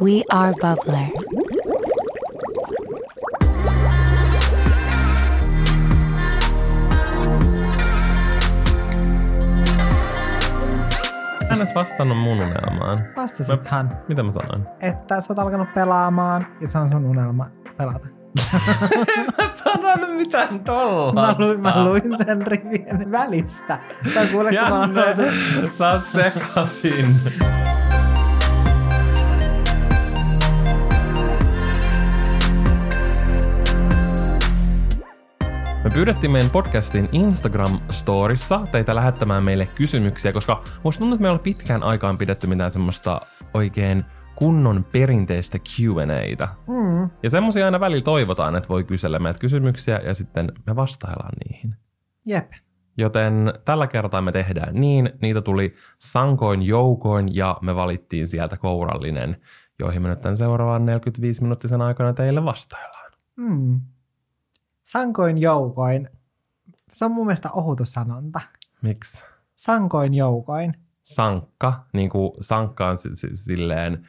We are Bubbler. Hän edes vastannut mun unelmaan. Vastasithan, Mitä mä sanoin? että sä oot alkanut pelaamaan ja se on sun unelma pelata. mä sanon mitään Mä tollasta. luin, mä luin sen rivien välistä. Sä kuulet, kun mä oon sä oot sekasin. Me pyydettiin meidän podcastin Instagram-storissa teitä lähettämään meille kysymyksiä, koska musta tuntuu, että me ole pitkään aikaan pidetty mitään semmoista oikein kunnon perinteistä Q&Atä. Mm. Ja semmoisia aina välillä toivotaan, että voi kysellä meitä kysymyksiä ja sitten me vastaillaan niihin. Jep. Joten tällä kertaa me tehdään niin. Niitä tuli sankoin joukoin ja me valittiin sieltä kourallinen, joihin me nyt tämän seuraavan 45-minuuttisen aikana teille vastaillaan. Mm. Sankoin joukoin. Se on mun mielestä ohutu sanonta. Miksi? Sankoin joukoin. Sankka, niin kuin sankka on si- si- silleen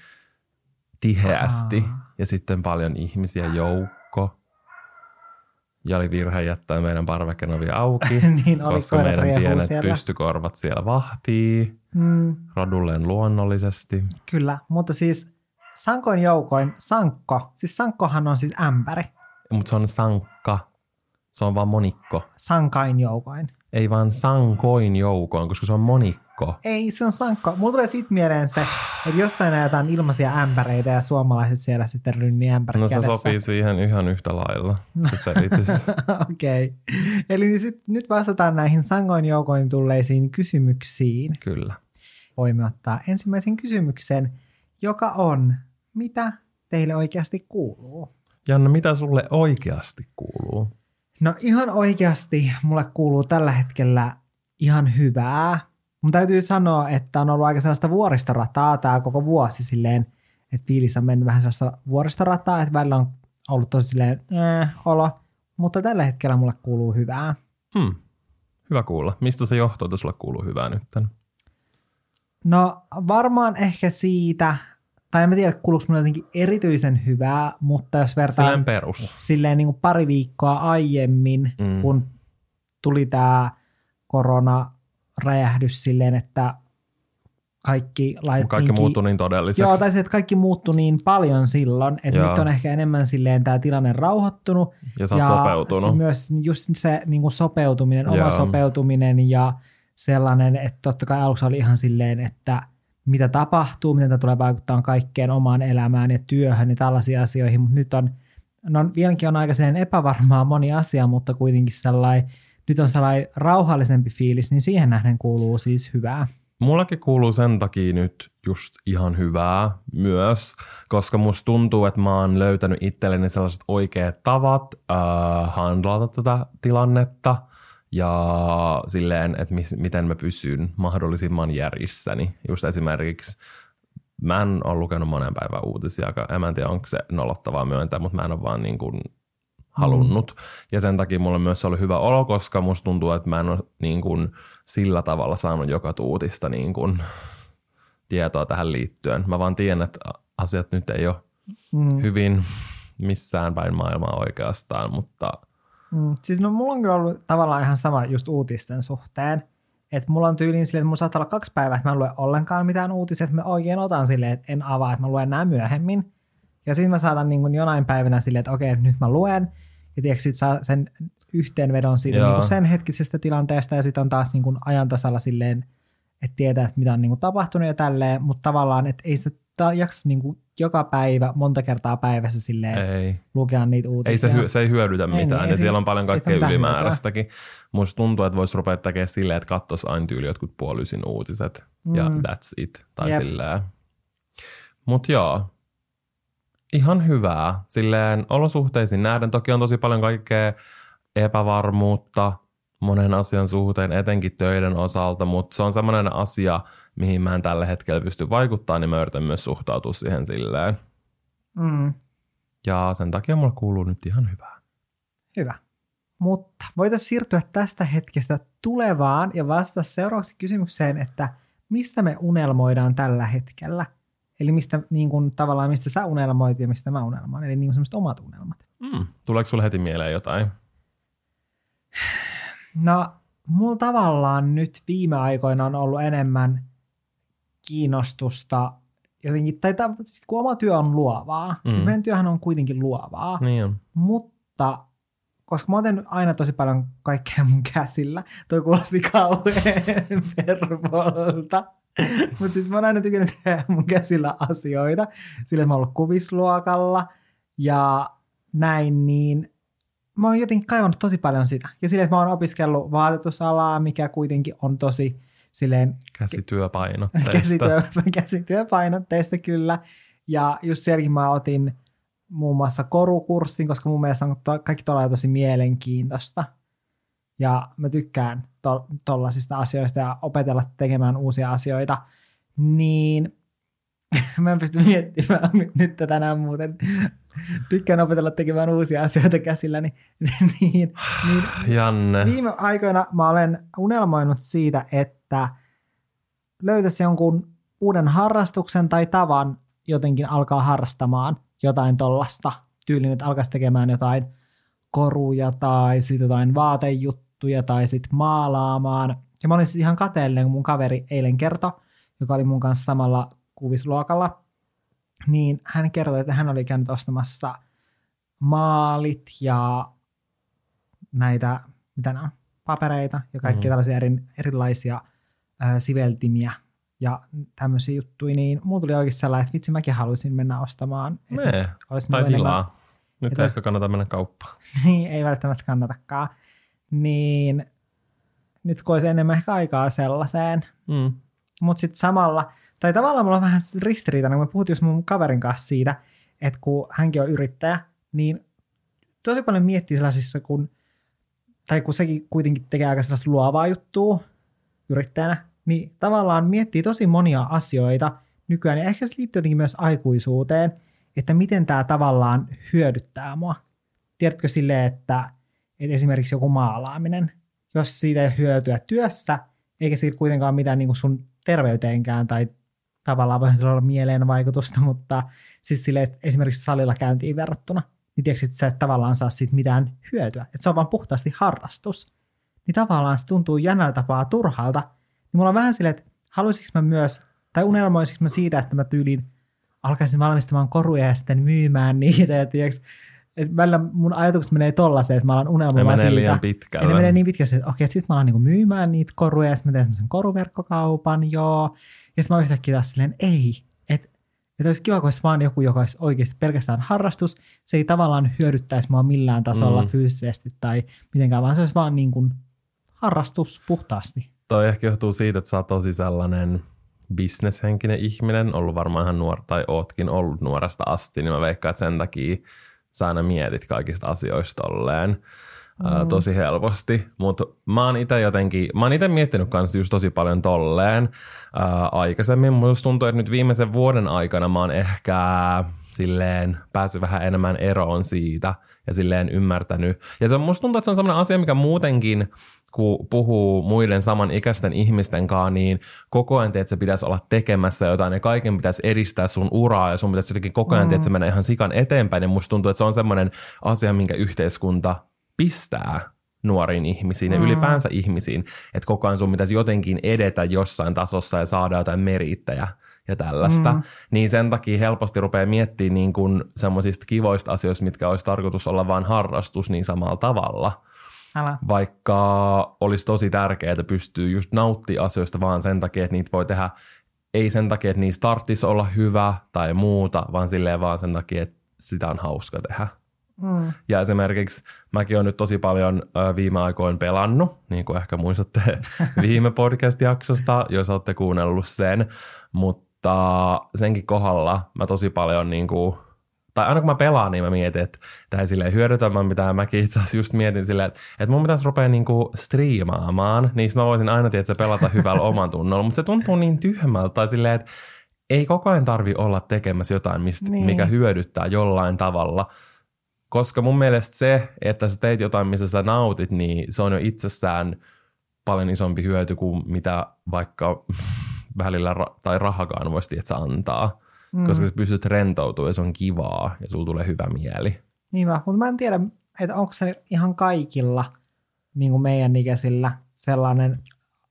tiheästi Aa. ja sitten paljon ihmisiä joukko. Ja oli virhe jättää meidän parvekenovi auki, niin oli koska meidän pienet siellä. pystykorvat siellä vahtii Mm, rodulleen luonnollisesti. kyllä, mutta siis sankoin joukoin, sankko, siis sankkohan on siis ämpäri. Mutta se on sankka. Se on vaan monikko. Sankain joukoin. Ei vaan sankoin joukoin, koska se on monikko. Ei, se on sankko. Mulla tulee siitä mieleen se, että jossain näytetään ilmaisia ämpäreitä ja suomalaiset siellä sitten rynni ämpärit No se kädessä. sopii siihen ihan yhtä lailla, se selitys. Okei. Okay. Eli niin sit, nyt vastataan näihin sangoin joukoin tulleisiin kysymyksiin. Kyllä. Voimme ottaa ensimmäisen kysymyksen, joka on, mitä teille oikeasti kuuluu? Janne, mitä sulle oikeasti kuuluu? No ihan oikeasti mulle kuuluu tällä hetkellä ihan hyvää. Mun täytyy sanoa, että on ollut aika sellaista vuoristorataa tämä koko vuosi silleen, että fiilis on mennyt vähän sellaista vuoristorataa, että välillä on ollut tosi silleen äh, olo, mutta tällä hetkellä mulle kuuluu hyvää. Hmm. Hyvä kuulla. Mistä se johtuu, että sulle kuuluu hyvää nyt? No varmaan ehkä siitä, tai en tiedä kuuluuko mulle jotenkin erityisen hyvää, mutta jos vertaa Silleen perus. silleen niin kuin pari viikkoa aiemmin, Mm. kun tuli tämä korona-räjähdys silleen, että kaikki laitettiin... Kaikki ki- muuttui niin todelliseksi. Joo, tai se, että kaikki muuttui niin paljon silloin, että Joo. nyt on ehkä enemmän silleen tämä tilanne rauhoittunut. ja sä oot sopeutunut. se myös just se niin kuin sopeutuminen, Joo. oma sopeutuminen ja sellainen, että totta kai aluksi oli ihan silleen, että mitä tapahtuu, miten tämä tulee vaikuttaa kaikkeen omaan elämään ja työhön ja tällaisiin asioihin, mutta nyt on, no vieläkin on aika epävarmaa moni asia, mutta kuitenkin sellainen, nyt on sellainen rauhallisempi fiilis, niin siihen nähden kuuluu siis hyvää. Mullakin kuuluu sen takia nyt just ihan hyvää myös, koska musta tuntuu, että mä oon löytänyt itselleni sellaiset oikeat tavat äh, handlata tätä tilannetta ja silleen, että mis, miten mä pysyn mahdollisimman järjissäni. Just esimerkiksi mä en ole lukenut monen päivän uutisia, en mä en tiedä onko se nolottavaa myöntää, mutta mä en ole vaan niin kuin halunnut. Ja sen takia mulla on myös ollut hyvä olo, koska musta tuntuu, että mä en ole niin kuin sillä tavalla saanut joka tuutista niin kuin tietoa tähän liittyen. Mä vaan tiedän, että asiat nyt ei ole Mm. hyvin missään päin maailmaa oikeastaan, mutta Mm. Siis no mulla on kyllä ollut tavallaan ihan sama just uutisten suhteen. Että mulla on tyyliin silleen, että mulla saattaa olla kaksi päivää, että mä en lue ollenkaan mitään uutisia, että mä oikein otan silleen, että en avaa, että mä luen nämä myöhemmin. Ja sitten mä saatan niin kuin jonain päivänä silleen, että okei, nyt mä luen. Ja tiedätkö, sit saa sen yhteenvedon siitä niin kuin sen hetkisestä tilanteesta ja sitten on taas niin kuin ajan tasalla silleen, että tietää, että mitä on niin kuin tapahtunut ja tälleen, mutta tavallaan, että ei sitä ta- jaksa niin kuin joka päivä, monta kertaa päivässä silleen ei. lukea niitä uutisia. Ei se, hy- se ei hyödytä Ei, mitään, niin, ja ei siellä on paljon kaikkea mitään ylimääräistäkin. Musta tuntuu, että voisi rupea tekemään silleen, että katsoisi aina tyyli jotkut puolisin uutiset, ja Mm. that's it, tai Jep. silleen. Mut joo, ihan hyvää. Silleen olosuhteisiin nähden toki on tosi paljon kaikkea epävarmuutta monen asian suhteen, etenkin töiden osalta, mutta se on semmoinen asia, mihin mä en tällä hetkellä pysty vaikuttamaan, niin mä yritän myös suhtautua siihen silleen. Mm. Ja sen takia mulla kuuluu nyt ihan hyvää. Hyvä. Mutta voitaisiin siirtyä tästä hetkestä tulevaan ja vastata seuraavaksi kysymykseen, että mistä me unelmoidaan tällä hetkellä. Eli mistä niin kuin, tavallaan mistä sä unelmoit ja mistä mä unelmoin. Eli niin kuin semmoiset omat unelmat. Mm. Tuleeko sulle heti mieleen jotain? No, mulla tavallaan nyt viime aikoina on ollut enemmän kiinnostusta jotenkin, tai ta, siis kun oma työ on luovaa, mm. siis meidän työhän on kuitenkin luovaa, Niin on. mutta koska mä oon tehnyt aina tosi paljon kaikkea mun käsillä, toi kuulosti kauhean pervolta, mutta siis mä oon aina tykännyt tehdä mun käsillä asioita, sillä mä oon ollut kuvisluokalla ja näin, niin mä oon jotenkin kaivannut tosi paljon sitä. Ja sille, että mä oon opiskellut vaatetusalaa, mikä kuitenkin on tosi silleen Käsityöpainotteista. käsityö, käsityöpainotteista kyllä. Ja just sielläkin mä otin muun muassa korukurssin, koska mun mielestä on to, kaikki tuolla tosi mielenkiintoista. Ja mä tykkään to, tollasista asioista ja opetella tekemään uusia asioita. Niin mä en pysty miettimään nyt tänään muuten. Tykkään opetella tekemään uusia asioita käsillä. Niin, niin, niin Janne. viime aikoina mä olen unelmoinut siitä, että löytäisi jonkun uuden harrastuksen tai tavan jotenkin alkaa harrastamaan jotain tollasta tyylin, että alkaisi tekemään jotain koruja tai sitten jotain vaatejuttuja tai sitten maalaamaan. Ja mä olin siis ihan kateellinen, kun mun kaveri eilen kertoi, joka oli mun kanssa samalla kuvisluokalla, niin hän kertoi, että hän oli käynyt ostamassa maalit ja näitä, mitä nämä on, papereita ja kaikkia Mhm. tällaisia eri, erilaisia ää, siveltimiä ja tämmöisiä juttuja, niin mulla tuli oikein sellainen, että vitsi mäkin haluaisin mennä ostamaan. Että olisi Tai enemmän- tilaa. Nyt ei ehkä kannata mennä kauppaan. niin ei välttämättä kannatakaan. Niin nyt kun olisi enemmän ehkä aikaa sellaiseen, Mm. mutta sitten samalla, tai tavallaan mulla on vähän ristiriitainen, kun me puhuttiin just mun kaverin kanssa siitä, että kun hänkin on yrittäjä, niin tosi paljon miettii sellaisissa, kun, tai kun sekin kuitenkin tekee aika sellaista luovaa juttua yrittäjänä, niin tavallaan miettii tosi monia asioita nykyään, ja ehkä se liittyy jotenkin myös aikuisuuteen, että miten tämä tavallaan hyödyttää mua. Tiedätkö silleen, että, että esimerkiksi joku maalaaminen, jos siitä ei hyötyä työssä, eikä siitä kuitenkaan mitään niin kuin sun terveyteenkään tai tavallaan voi sillä olla mieleen vaikutusta, mutta siis silleen, että esimerkiksi salilla käyntiin verrattuna, niin tiedätkö, että sä et tavallaan saa siitä mitään hyötyä, että se on vaan puhtaasti harrastus. Niin tavallaan se tuntuu jännällä tapaa turhalta. Niin mulla on vähän silleen, että haluaisinko mä myös, tai unelmoisinko mä siitä, että mä tyyliin alkaisin valmistamaan koruja ja sitten myymään niitä, ja tiedätkö, että välillä mun ajatukset menee tollaiseen, että mä alan Ne unelmoimaan menee siitä. liian Ja pitkälle. ne menee niin pitkästi, että okei, sitten mä alan niinku myymään niitä koruja, ja sitten mä teen semmoisen koruverkkokaupan, joo. Ja sitten mä yhtäkkiä taas silleen, ei, että että olisi kiva, kun olisi vaan joku, joka olisi oikeasti pelkästään harrastus. Se ei tavallaan hyödyttäisi mua millään tasolla Mm. fyysisesti tai mitenkään, vaan se olisi vaan niin kuin harrastus puhtaasti. Toi ehkä johtuu siitä, että sä oot tosi sellainen bisneshenkinen ihminen, ollut varmaan ihan nuor, tai ootkin ollut nuoresta asti, niin mä veikkaan, että sen takia sä aina mietit kaikista asioista tolleen ää, Mm. tosi helposti. Mutta mä oon itse jotenkin, mä oon itse miettinyt kanssa just tosi paljon tolleen ää, aikaisemmin. Musta tuntuu, että nyt viimeisen vuoden aikana mä oon ehkä silleen päässyt vähän enemmän eroon siitä ja silleen ymmärtänyt. Ja se on, musta tuntuu, että se on sellainen asia, mikä muutenkin, kun puhuu muiden saman ikäisten ihmisten kanssa, niin koko ajan että se pitäisi olla tekemässä jotain ja kaiken pitäisi edistää sun uraa ja sun pitäisi jotenkin koko ajan, mm. että se menee ihan sikan eteenpäin. Ja musta tuntuu, että se on semmoinen asia, minkä yhteiskunta pistää nuoriin ihmisiin ja Mm. ylipäänsä ihmisiin, että koko ajan sun pitäisi jotenkin edetä jossain tasossa ja saada jotain merittäjä ja tällaista, mm. Niin sen takia helposti rupeaa miettimään niin kuin semmoisista kivoista asioista, mitkä olisi tarkoitus olla vain harrastus niin samalla tavalla, Älä. vaikka olisi tosi tärkeää, että pystyy just nauttimaan asioista vaan sen takia, että niitä voi tehdä ei sen takia, että niistä tarvitsisi olla hyvä tai muuta, vaan silleen vaan sen takia, että sitä on hauska tehdä. Mm. Ja esimerkiksi mäkin olen nyt tosi paljon viime aikoina pelannut, niin kuin ehkä muistatte viime podcast-jaksosta, jos olette kuunnellut sen. Mutta senkin kohdalla mä tosi paljon niin kuin, tai aina kun mä pelaan, niin mä mietin, että tämä ei silleen hyödytä, vaan mitä mäkin itse asiassa just mietin silleen, että, että mun pitäisi rupea niin kuin striimaamaan, niin mä voisin aina tietää, pelata hyvällä oman tunnolla, mutta se tuntuu niin tyhmältä, tai silleen, että ei koko ajan tarvi olla tekemässä jotain, mistä, Niin. mikä hyödyttää jollain tavalla, koska mun mielestä se, että sä teet jotain, missä sä nautit, niin se on jo itsessään paljon isompi hyöty kuin mitä vaikka välillä ra- tai rahakaan voisi että antaa. mm. koska sä pystyt rentoutumaan ja se on kivaa ja sulla tulee hyvä mieli. Niinpä, mutta mä en tiedä, että onko se ihan kaikilla niin kuin meidän ikäisillä sellainen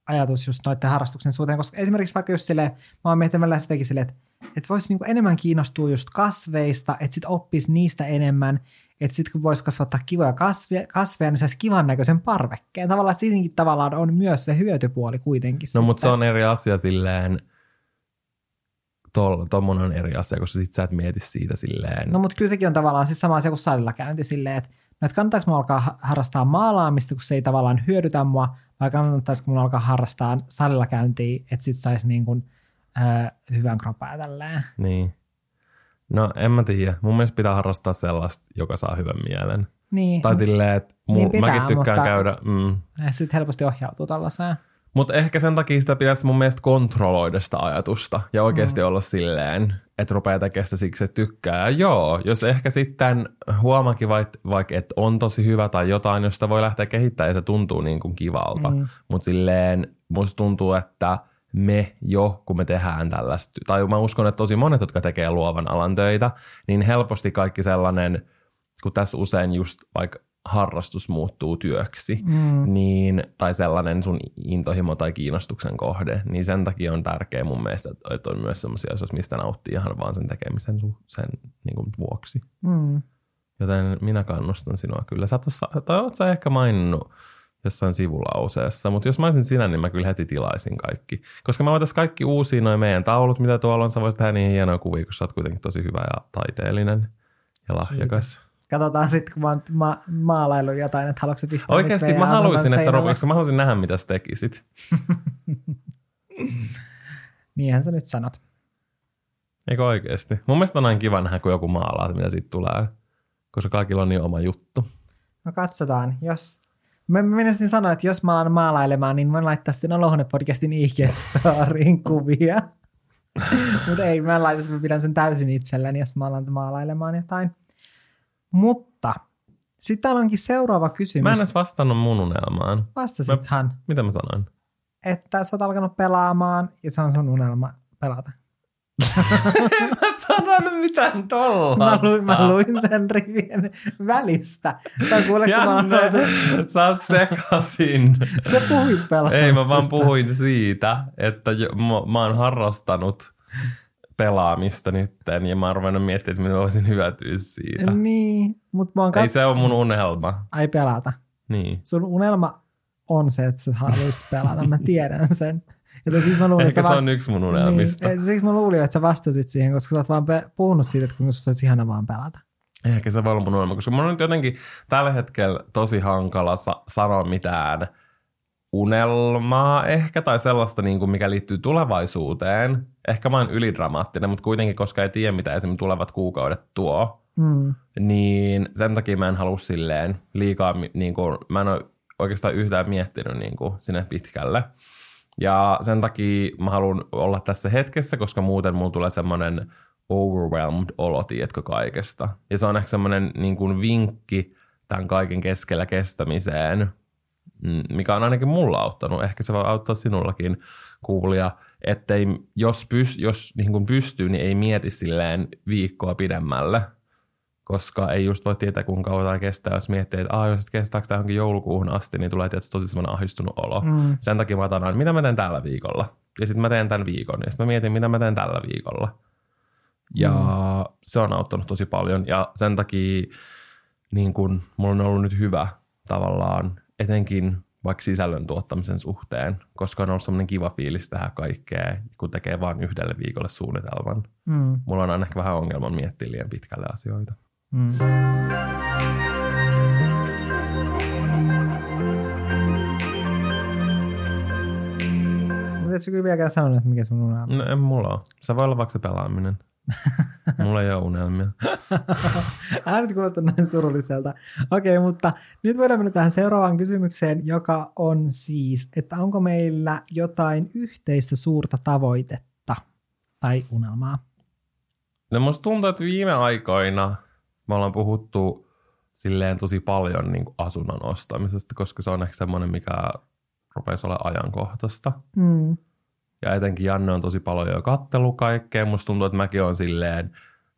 ajatus just noiden harrastuksen suhteen, koska esimerkiksi vaikka just silleen, mä oon miettimällä sitäkin silleen, että, että voisi niin enemmän kiinnostua just kasveista, että sit oppisi niistä enemmän, että sitten kun voisi kasvattaa kivoja kasveja, kasveja niin saisi kivan näköisen parvekkeen. Tavallaan, että siinäkin tavallaan on myös se hyötypuoli kuitenkin. No, mutta se on eri asia silleen, tuommoinen on eri asia, koska sit sä et mieti siitä silleen. No mutta kyllä sekin on tavallaan siis sama asia kuin salilla käynti silleen, että no, että kannattaako mun alkaa harrastaa maalaamista, kun se ei tavallaan hyödytä mua, vai kannattaisiko mun alkaa harrastaa salilla käyntiä, että sit saisi niin kuin, äh, hyvän kropaa tälleen. Niin. No en mä tiedä. Mun mielestä pitää harrastaa sellaista, joka saa hyvän mielen. Niin. Tai silleen, että mu- niin pitää, mäkin tykkään mutta käydä. Mm. Sitten helposti ohjautuu tällaiseen. Mutta ehkä sen takia sitä pitäisi mun mielestä kontrolloida sitä ajatusta ja oikeasti mm. olla silleen, että rupeaa tekemään sitä siksi, että tykkää. Ja joo, jos ehkä sitten huomakin vaikka, vaik, että on tosi hyvä tai jotain, josta voi lähteä kehittämään ja se tuntuu niin kuin kivalta. Mm. Mutta silleen musta tuntuu, että me jo, kun me tehdään tällaista, tai mä uskon, että tosi monet, jotka tekee luovan alan töitä, niin helposti kaikki sellainen, kun tässä usein just vaikka harrastus muuttuu työksi, mm. niin, tai sellainen sun intohimo tai kiinnostuksen kohde, niin sen takia on tärkeää mun mielestä, että on myös sellaisia asioita, mistä nauttii ihan vaan sen tekemisen sen niin kuin, vuoksi. Mm. Joten minä kannustan sinua kyllä. Sä oot, tai oot sä ehkä maininnut jossain sivulauseessa, mutta jos mä olisin sinä, niin mä kyllä heti tilaisin kaikki. Koska mä voitaisiin kaikki uusia noin meidän taulut, mitä tuolla on, sä voisit tehdä niin hienoja kuvia, kun sä oot kuitenkin tosi hyvä ja taiteellinen ja lahjakas. Siitä. Katsotaan sitten, kun mä oon ma- maalailu jotain, että haluatko pistää Oikeasti mä haluaisin, että sä rupeat, mä haluaisin nähdä, mitä sä tekisit. Niinhän sä nyt sanot. Eikö oikeasti? Mun mielestä on aina kiva nähdä, kun joku maalaa, mitä siitä tulee. Koska kaikilla on niin oma juttu. No katsotaan. Jos... Mä menisin sanoa, että jos mä alan maalailemaan, niin mä laittaisin sitten Olohuone podcastin IG-storiin kuvia. Mutta ei, mä laitan, mä pidän sen täysin itselläni, jos mä alan maalailemaan jotain. Mutta sitten täällä onkin seuraava kysymys. Mä en edes vastannut mun unelmaan. Vastasithan. Mä, mitä mä sanoin? Että sä oot alkanut pelaamaan ja se on sun unelma pelata. Mä sanonut mitään tollasta. Mä luin, mä luin sen rivien välistä. Sä kuulet, Janne, sä oot sekasin. Sä puhuit pelaamisesta. Ei, mä vaan puhuin siitä, että jo, mä, mä oon harrastanut pelaamista nytten ja mä oon ruvennut miettimään, että minä voisin hyötyä siitä. Niin, mutta mä oon kat... Ei se ole mun unelma. Ai pelata. Niin. Sun unelma on se, että sä haluaisit pelata, mä tiedän sen. Joten siis mä luulin, Ehkä se va- on yksi mun unelmista. Niin, siksi mä luulin, että sä vastasit siihen, koska sä oot vaan pe- puhunut siitä, että kuinka se olisi ihana vaan pelata. Ehkä se voi olla mun unelma, koska mun on nyt jotenkin tällä hetkellä tosi hankala sa- sanoa mitään – unelmaa ehkä tai sellaista, niin kuin mikä liittyy tulevaisuuteen. Ehkä mä oon ylidramaattinen, mutta kuitenkin, koska ei tiedä, mitä esimerkiksi tulevat kuukaudet tuo, mm. niin sen takia mä en halua silleen liikaa, niin kuin, mä en ole oikeastaan yhtään miettinyt niin kuin sinne pitkälle. Ja sen takia mä haluan olla tässä hetkessä, koska muuten mulla tulee semmoinen overwhelmed olo, tiedätkö, kaikesta. Ja se on ehkä semmoinen niin kuin vinkki tämän kaiken keskellä kestämiseen, Mm, mikä on ainakin mulla auttanut. Ehkä se voi auttaa sinullakin kuulia, ettei, jos, pys, jos niin kuin pystyy, niin ei mieti silleen viikkoa pidemmälle, koska ei just voi tietää, kuinka kauan tämä kestää, jos miettii, että ah, jos kestääkö tämä johonkin joulukuuhun asti, niin tulee tietysti tosi semmoinen ahdistunut olo. Mm. Sen takia mä otan mitä mä teen tällä viikolla. Ja sitten mä teen tämän viikon. Ja sitten mä mietin, mitä mä teen tällä viikolla. Ja mm. se on auttanut tosi paljon. Ja sen takia niin kun, mulla on ollut nyt hyvä tavallaan etenkin vaikka sisällön tuottamisen suhteen, koska on ollut semmoinen kiva fiilis tehdä kaikkea, kun tekee vain yhdelle viikolle suunnitelman. Mm. Mulla on aina ehkä vähän ongelman miettiä liian pitkälle asioita. Mm. Mutta kyllä vieläkään sanonut, että mikä sun unelma No en mulla ole. Se voi olla vaikka se pelaaminen. Mulla ei ole unelmia. Äänet kuulostaa näin surulliselta. Okei, okay, mutta nyt voidaan mennä tähän seuraavaan kysymykseen, joka on siis, että onko meillä jotain yhteistä suurta tavoitetta tai unelmaa? No musta tuntuu, että viime aikoina me ollaan puhuttu silleen tosi paljon niin kuin asunnon ostamisesta, koska se on ehkä semmoinen, mikä rupeisi olla ajankohtaista. Mm. Ja etenkin Janne on tosi paljon jo kattelu kaikkea. Musta tuntuu, että mäkin on silleen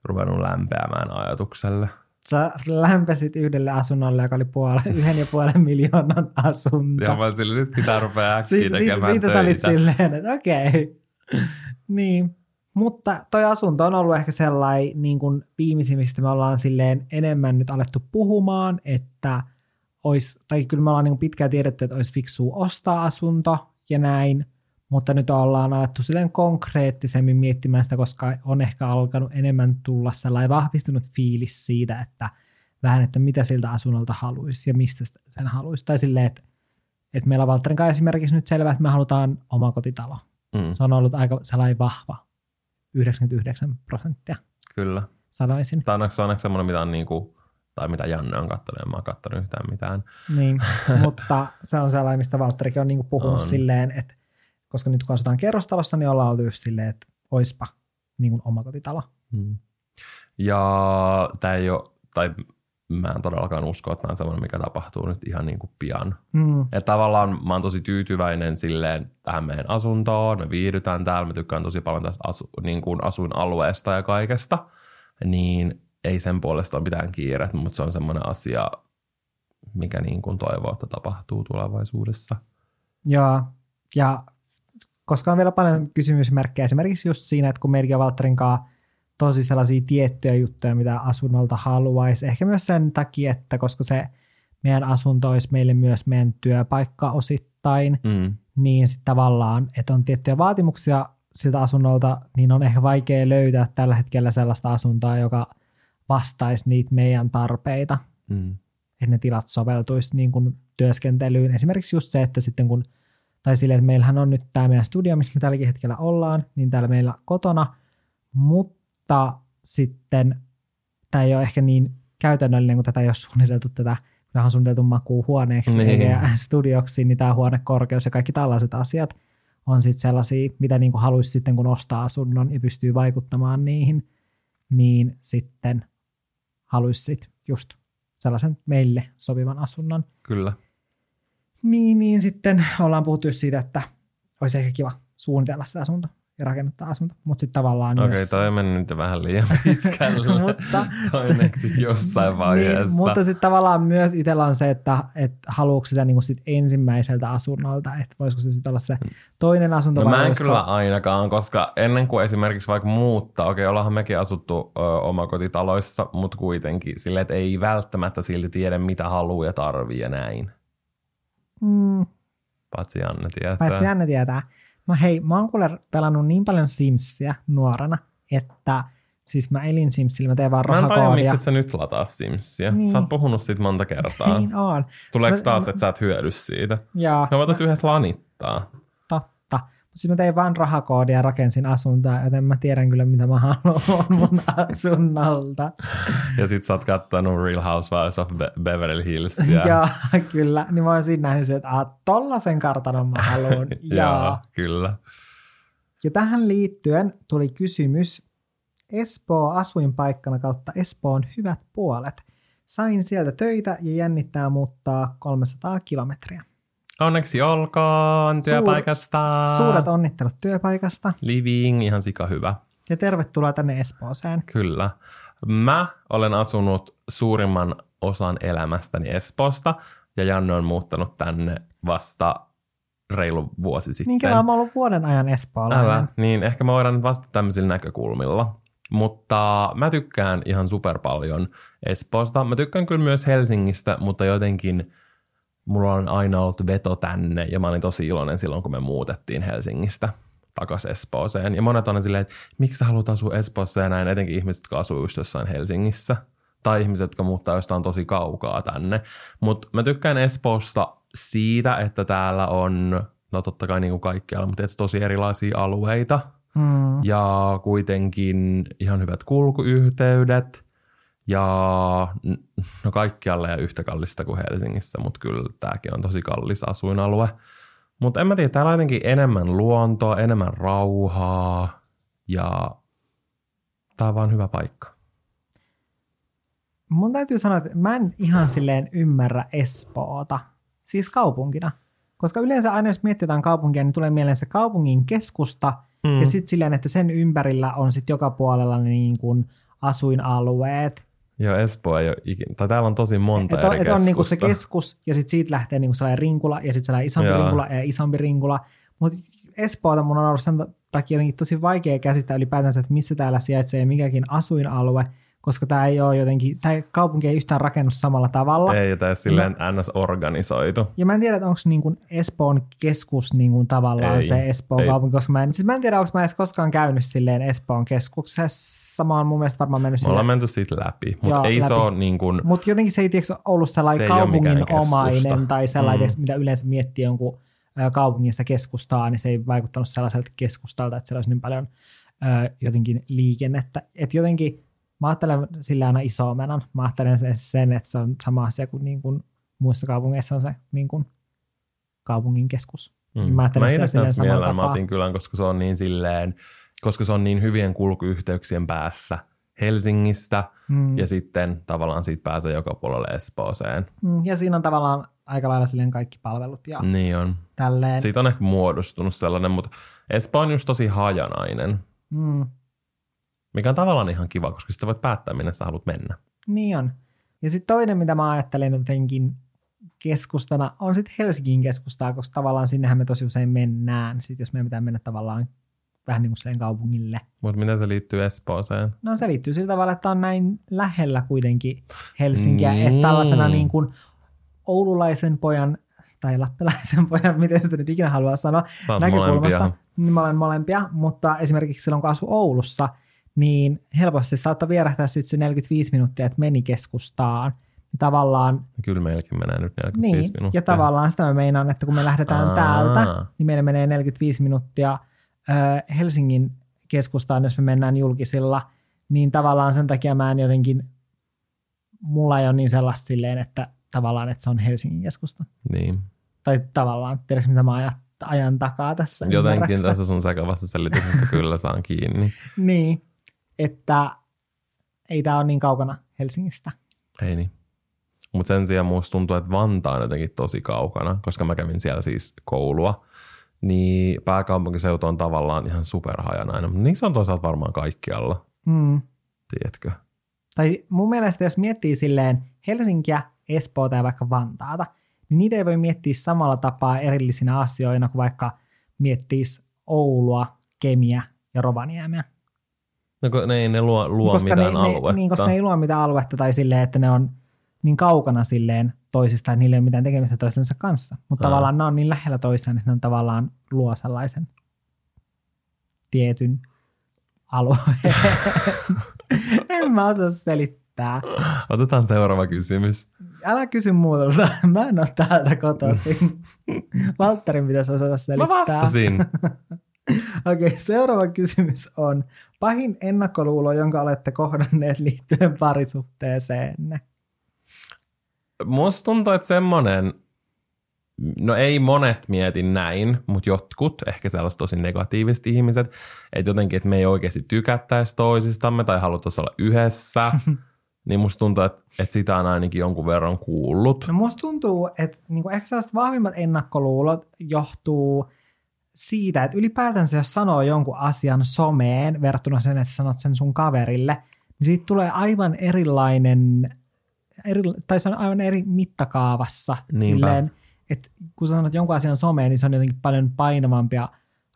ruvennut lämpeämään ajatukselle. Sä lämpesit yhdelle asunnolle, joka oli puole, yhden ja puolen miljoonan asunto. Ja mä sille, nyt pitää rupea äkkiä si- tekemään siitä, siitä töitä. sä olit silleen, että okei. Okay. niin. Mutta toi asunto on ollut ehkä sellainen niin kuin viimeisimmistä me ollaan silleen enemmän nyt alettu puhumaan, että olisi, tai kyllä me ollaan niin pitkään tiedetty, että olisi fiksua ostaa asunto ja näin, mutta nyt ollaan alettu silleen konkreettisemmin miettimään sitä, koska on ehkä alkanut enemmän tulla sellainen vahvistunut fiilis siitä, että vähän, että mitä siltä asunnolta haluaisi ja mistä sen haluaisi. Tai silleen, että, että meillä on Valtterin kanssa esimerkiksi nyt selvä, että me halutaan omakotitalo. Mm, Se on ollut aika sellainen vahva, 99 prosenttia kyllä. onneksi se on ehkä semmoinen, mitä on niinku, tai mitä Janne on kattonut, en mä oon kattonut yhtään mitään. Niin, mutta se on sellainen, mistä Valtterikin on niinku puhunut On. silleen, että koska nyt kun asutaan kerrostalossa, niin ollaan oltu silleen, että oispa niin kuin omakotitalo. Mm. Ja tämä ei ole, tai mä en todellakaan usko, että tämä on semmoinen, mikä tapahtuu nyt ihan niin kuin pian. Mm. Että tavallaan mä oon tosi tyytyväinen silleen tähän meidän asuntoon, me viihdytään täällä, mä tykkään tosi paljon tästä asu, niin kuin asuinalueesta ja kaikesta, niin ei sen puolesta ole mitään kiire, mutta se on semmoinen asia, mikä niin kuin toivoo, että tapahtuu tulevaisuudessa. Joo, ja koska on vielä paljon kysymysmerkkejä esimerkiksi just siinä, että kun meidänkin on Valtterin kanssa tosi sellaisia tiettyjä juttuja, mitä asunnolta haluaisi. Ehkä myös sen takia, että koska se meidän asunto olisi meille myös meidän työpaikka osittain, Mm. niin sitten tavallaan, että on tiettyjä vaatimuksia siltä asunnolta, niin on ehkä vaikea löytää tällä hetkellä sellaista asuntoa, joka vastaisi niitä meidän tarpeita, Mm. että ne tilat soveltuisi niin kuin työskentelyyn. Esimerkiksi just se, että sitten kun, tai sille, että meillähän on nyt tämä meidän studio, missä me tälläkin hetkellä ollaan, niin täällä meillä kotona, mutta sitten tämä ei ole ehkä niin käytännöllinen, kun tätä ei ole suunniteltu tätä, tämä on suunniteltu makuuhuoneeksi Niin. ja studioksi, niin tämä huonekorkeus ja kaikki tällaiset asiat on sitten sellaisia, mitä niin kuin haluaisi sitten, kun ostaa asunnon ja pystyy vaikuttamaan niihin, niin sitten haluaisi sitten just sellaisen meille sopivan asunnon. Kyllä. Niin, niin sitten ollaan puhuttu siitä, että olisi ehkä kiva suunnitella se asunto ja rakennuttaa asunto, mutta sitten tavallaan Okei, myös... toi mennyt nyt vähän liian pitkälle. Mutta- Toineksi jossain vaiheessa. Niin, mutta sitten tavallaan myös itsellä on se, että, että haluatko sitä niinku sit ensimmäiseltä asunnolta, että voisiko se sitten olla se toinen asunto No vai mä en olisiko- kyllä ainakaan, koska ennen kuin esimerkiksi vaikka muuttaa, okei ollaanhan mekin asuttu ö, omakotitaloissa, mutta kuitenkin silleen, että ei välttämättä silti tiedä mitä haluaa ja tarvii ja näin. Mm, Paitsi Janne tietää. paitsi Janne tietää. No hei, mä oon kuule pelannut niin paljon Simsia nuorena, että siis mä elin Simsillä, mä tein vaan Mä en tajua, miksi rahakoodia. et sä nyt lataa Simsia. Niin. Sä oot puhunut siitä monta kertaa. Niin on. Tuleeko mä- taas, että sä et hyödy siitä? Ja, Me voitaisiin yhdessä lanittaa. Totta. Siis mä tein vaan rahakoodia ja rakensin asuntoa, joten mä tiedän kyllä, mitä mä haluan mun asunnolta. Ja sit sä oot kattonut Real Housewives of Be- Beverly Hillsia. Ja kyllä, niin mä oon siinä nähnyt että tollasen kartanon mä haluan. Joo, ja. kyllä. ja tähän liittyen tuli kysymys Espoo asuinpaikkana kautta Espoon hyvät puolet. Sain sieltä töitä ja jännittää muuttaa 300 kilometriä. Onneksi olkoon työpaikasta. Suuret onnittelut työpaikasta Living, ihan sika hyvä. ja tervetuloa tänne Espooseen. Kyllä. Mä olen asunut suurimman osan elämästäni Espoosta ja Janne on muuttanut tänne vasta reilu vuosi sitten. Niin kyllä mä ollut vuoden ajan espoolainen. Älä, niin ehkä mä voidaan nyt vastata tämmöisillä näkökulmilla. Mutta mä tykkään ihan super paljon Espoosta. Mä tykkään kyllä myös Helsingistä, mutta jotenkin mulla on aina ollut veto tänne ja mä olin tosi iloinen silloin, kun me muutettiin Helsingistä takaisin Espooseen. Ja monet on silleen, että miksi sä haluat asua Espoossa ja näin, etenkin ihmiset, jotka asuu just jossain Helsingissä. Tai ihmiset, jotka muuttaa jostain tosi kaukaa tänne. Mutta mä tykkään Espoosta siitä, että täällä on, no totta kai niin kuin kaikkialla, mutta tosi erilaisia alueita. Mm. Ja kuitenkin ihan hyvät kulkuyhteydet. Ja no kaikkialla ja yhtä kallista kuin Helsingissä, mutta kyllä tämäkin on tosi kallis asuinalue. Mutta en mä tiedä, täällä on jotenkin enemmän luontoa, enemmän rauhaa ja tää on vaan hyvä paikka. Mun täytyy sanoa, että mä en ihan silleen ymmärrä Espoota. Siis kaupunkina. koska yleensä aina jos mietitään kaupunkia, niin tulee mieleen se kaupungin keskusta, mm. ja sitten silleen, että sen ympärillä on sitten joka puolella niin kuin asuinalueet. Joo, Espoo ei ole ikinä, tai täällä on tosi monta et eri on, et on niinku se keskus, ja sitten siitä lähtee niinku sellainen rinkula, ja sitten sellainen isompi Joo. rinkula ja isompi rinkula. Mutta Espoota mun on ollut sen takia jotenkin tosi vaikea käsittää ylipäätänsä, että missä täällä sijaitsee mikäkin asuinalue, koska tämä ei ole jotenkin, tämä kaupunki ei yhtään rakennut samalla tavalla. Ei, tai silleen ns. organisoitu. Ja mä en tiedä, että onko niin kuin Espoon keskus niin kuin tavallaan Ei, se Espoon ei. kaupunki, koska mä en, siis mä en tiedä, onko mä edes koskaan käynyt silleen Espoon keskuksessa. Mä oon mun mielestä varmaan mennyt Me ollaan menty siitä läpi, mutta ei se läpi. ole niin kuin, Mutta jotenkin se ei tiedätkö, ollut sellainen Se kaupunginomainen tai sellainen, Mm. mm. mitä yleensä miettii jonkun kaupungista keskustaa, niin se ei vaikuttanut sellaiselta keskustalta, että siellä olisi niin paljon ö, jotenkin liikennettä. Että jotenkin mä ajattelen sillä aina isomenan. Mä ajattelen sen- että se on sama asia kuin, niin kuin muissa kaupungeissa on se niin kuin kaupungin keskus. mm. Mä mä sitä silleen samalla tapaa. Matin kylän, koska se on niin silleen, koska se on niin hyvien kulkuyhteyksien päässä Helsingistä, Mm. ja sitten tavallaan siitä pääsee joka puolelle Espooseen. Mm, Ja siinä on tavallaan aika lailla silleen kaikki palvelut ja. Niin on. tälleen. Siitä on ehkä muodostunut sellainen, mutta Espoo on just tosi hajanainen, Mm. mikä on tavallaan ihan kiva, koska sitten sä voit päättää, minne sä haluat mennä. Niin on. Ja sitten toinen, mitä mä ajattelen jotenkin keskustana, on sitten Helsingin keskustaa, koska tavallaan sinnehän me tosi usein mennään, sit jos meidän pitää mennä tavallaan vähän niin kuin kaupungille. Mutta miten se liittyy Espooseen? No se liittyy sillä tavalla, että on näin lähellä kuitenkin Helsinkiä, Niin. että tällaisena niin kuin oululaisen pojan tai lappilaisen pojan, miten sitä nyt ikinä haluaa sanoa, näkökulmasta, molempia. niin mä olen molempia, mutta esimerkiksi silloin kun asui Oulussa, niin helposti saattoi vierähtää sitten se 45 minuuttia, että meni keskustaan. Niin tavallaan, Kyllä meilläkin menee nyt 45 niin, minuuttia. ja tavallaan sitä mä meinaan, että kun me lähdetään Aa. täältä, niin meillä menee 45 minuuttia Helsingin keskustaan, jos me mennään julkisilla, niin tavallaan sen takia mä en jotenkin, mulla ei ole niin sellaista silleen, että tavallaan, että se on Helsingin keskusta. Niin. Tai tavallaan, tiedätkö mitä mä ajan, ajan takaa tässä? Jotenkin tässä sun sekavasta selityksestä kyllä saan kiinni. Niin, että ei tämä ole niin kaukana Helsingistä. Ei niin. Mutta sen sijaan musta tuntuu, että Vantaa on jotenkin tosi kaukana, koska mä kävin siellä siis koulua. Niin pääkaupunkiseutu on tavallaan ihan superhajanainen, mutta niissä on toisaalta varmaan kaikkialla, Mm. tiedätkö? Tai mun mielestä, jos miettii silleen Helsinkiä, Espoota ja vaikka Vantaata, niin niitä ei voi miettiä samalla tapaa erillisinä asioina kuin vaikka miettis Oulua, Kemiä ja Rovaniemeä. No kun ne ei ne luo, luo koska mitään ne, aluetta. Ne, niin, koska ne ei luo mitään aluetta tai silleen, että ne on niin kaukana silleen toisistaan, niillä ei ole mitään tekemistä toistensa kanssa. Mutta Aa. tavallaan ne on niin lähellä toisiaan, että ne on tavallaan luo sellaisen tietyn alueen. en mä osaa selittää. Otetaan seuraava kysymys. Älä kysy muuta, mä en ole täältä kotoisin. Valtterin pitäisi osata selittää. Mä vastasin. Okei, okay, seuraava kysymys on pahin ennakkoluulo, jonka olette kohdanneet liittyen parisuhteeseenne. Musta tuntuu, että semmonen, no ei monet mieti näin, mutta jotkut, ehkä sellaiset tosi negatiiviset ihmiset, että jotenkin, että me ei oikeasti tykättäisi toisistamme tai haluttaisiin olla yhdessä, niin musta tuntuu, että, että sitä on ainakin jonkun verran kuullut. No musta tuntuu, että niinku ehkä sellaiset vahvimmat ennakkoluulot johtuu siitä, että ylipäätänsä jos sanoo jonkun asian someen verrattuna sen, että sanot sen sun kaverille, niin siitä tulee aivan erilainen, eri, tai se on aivan eri mittakaavassa. Niinpä. Silleen, että kun sä sanot jonkun asian someen, niin se on jotenkin paljon painavampi ja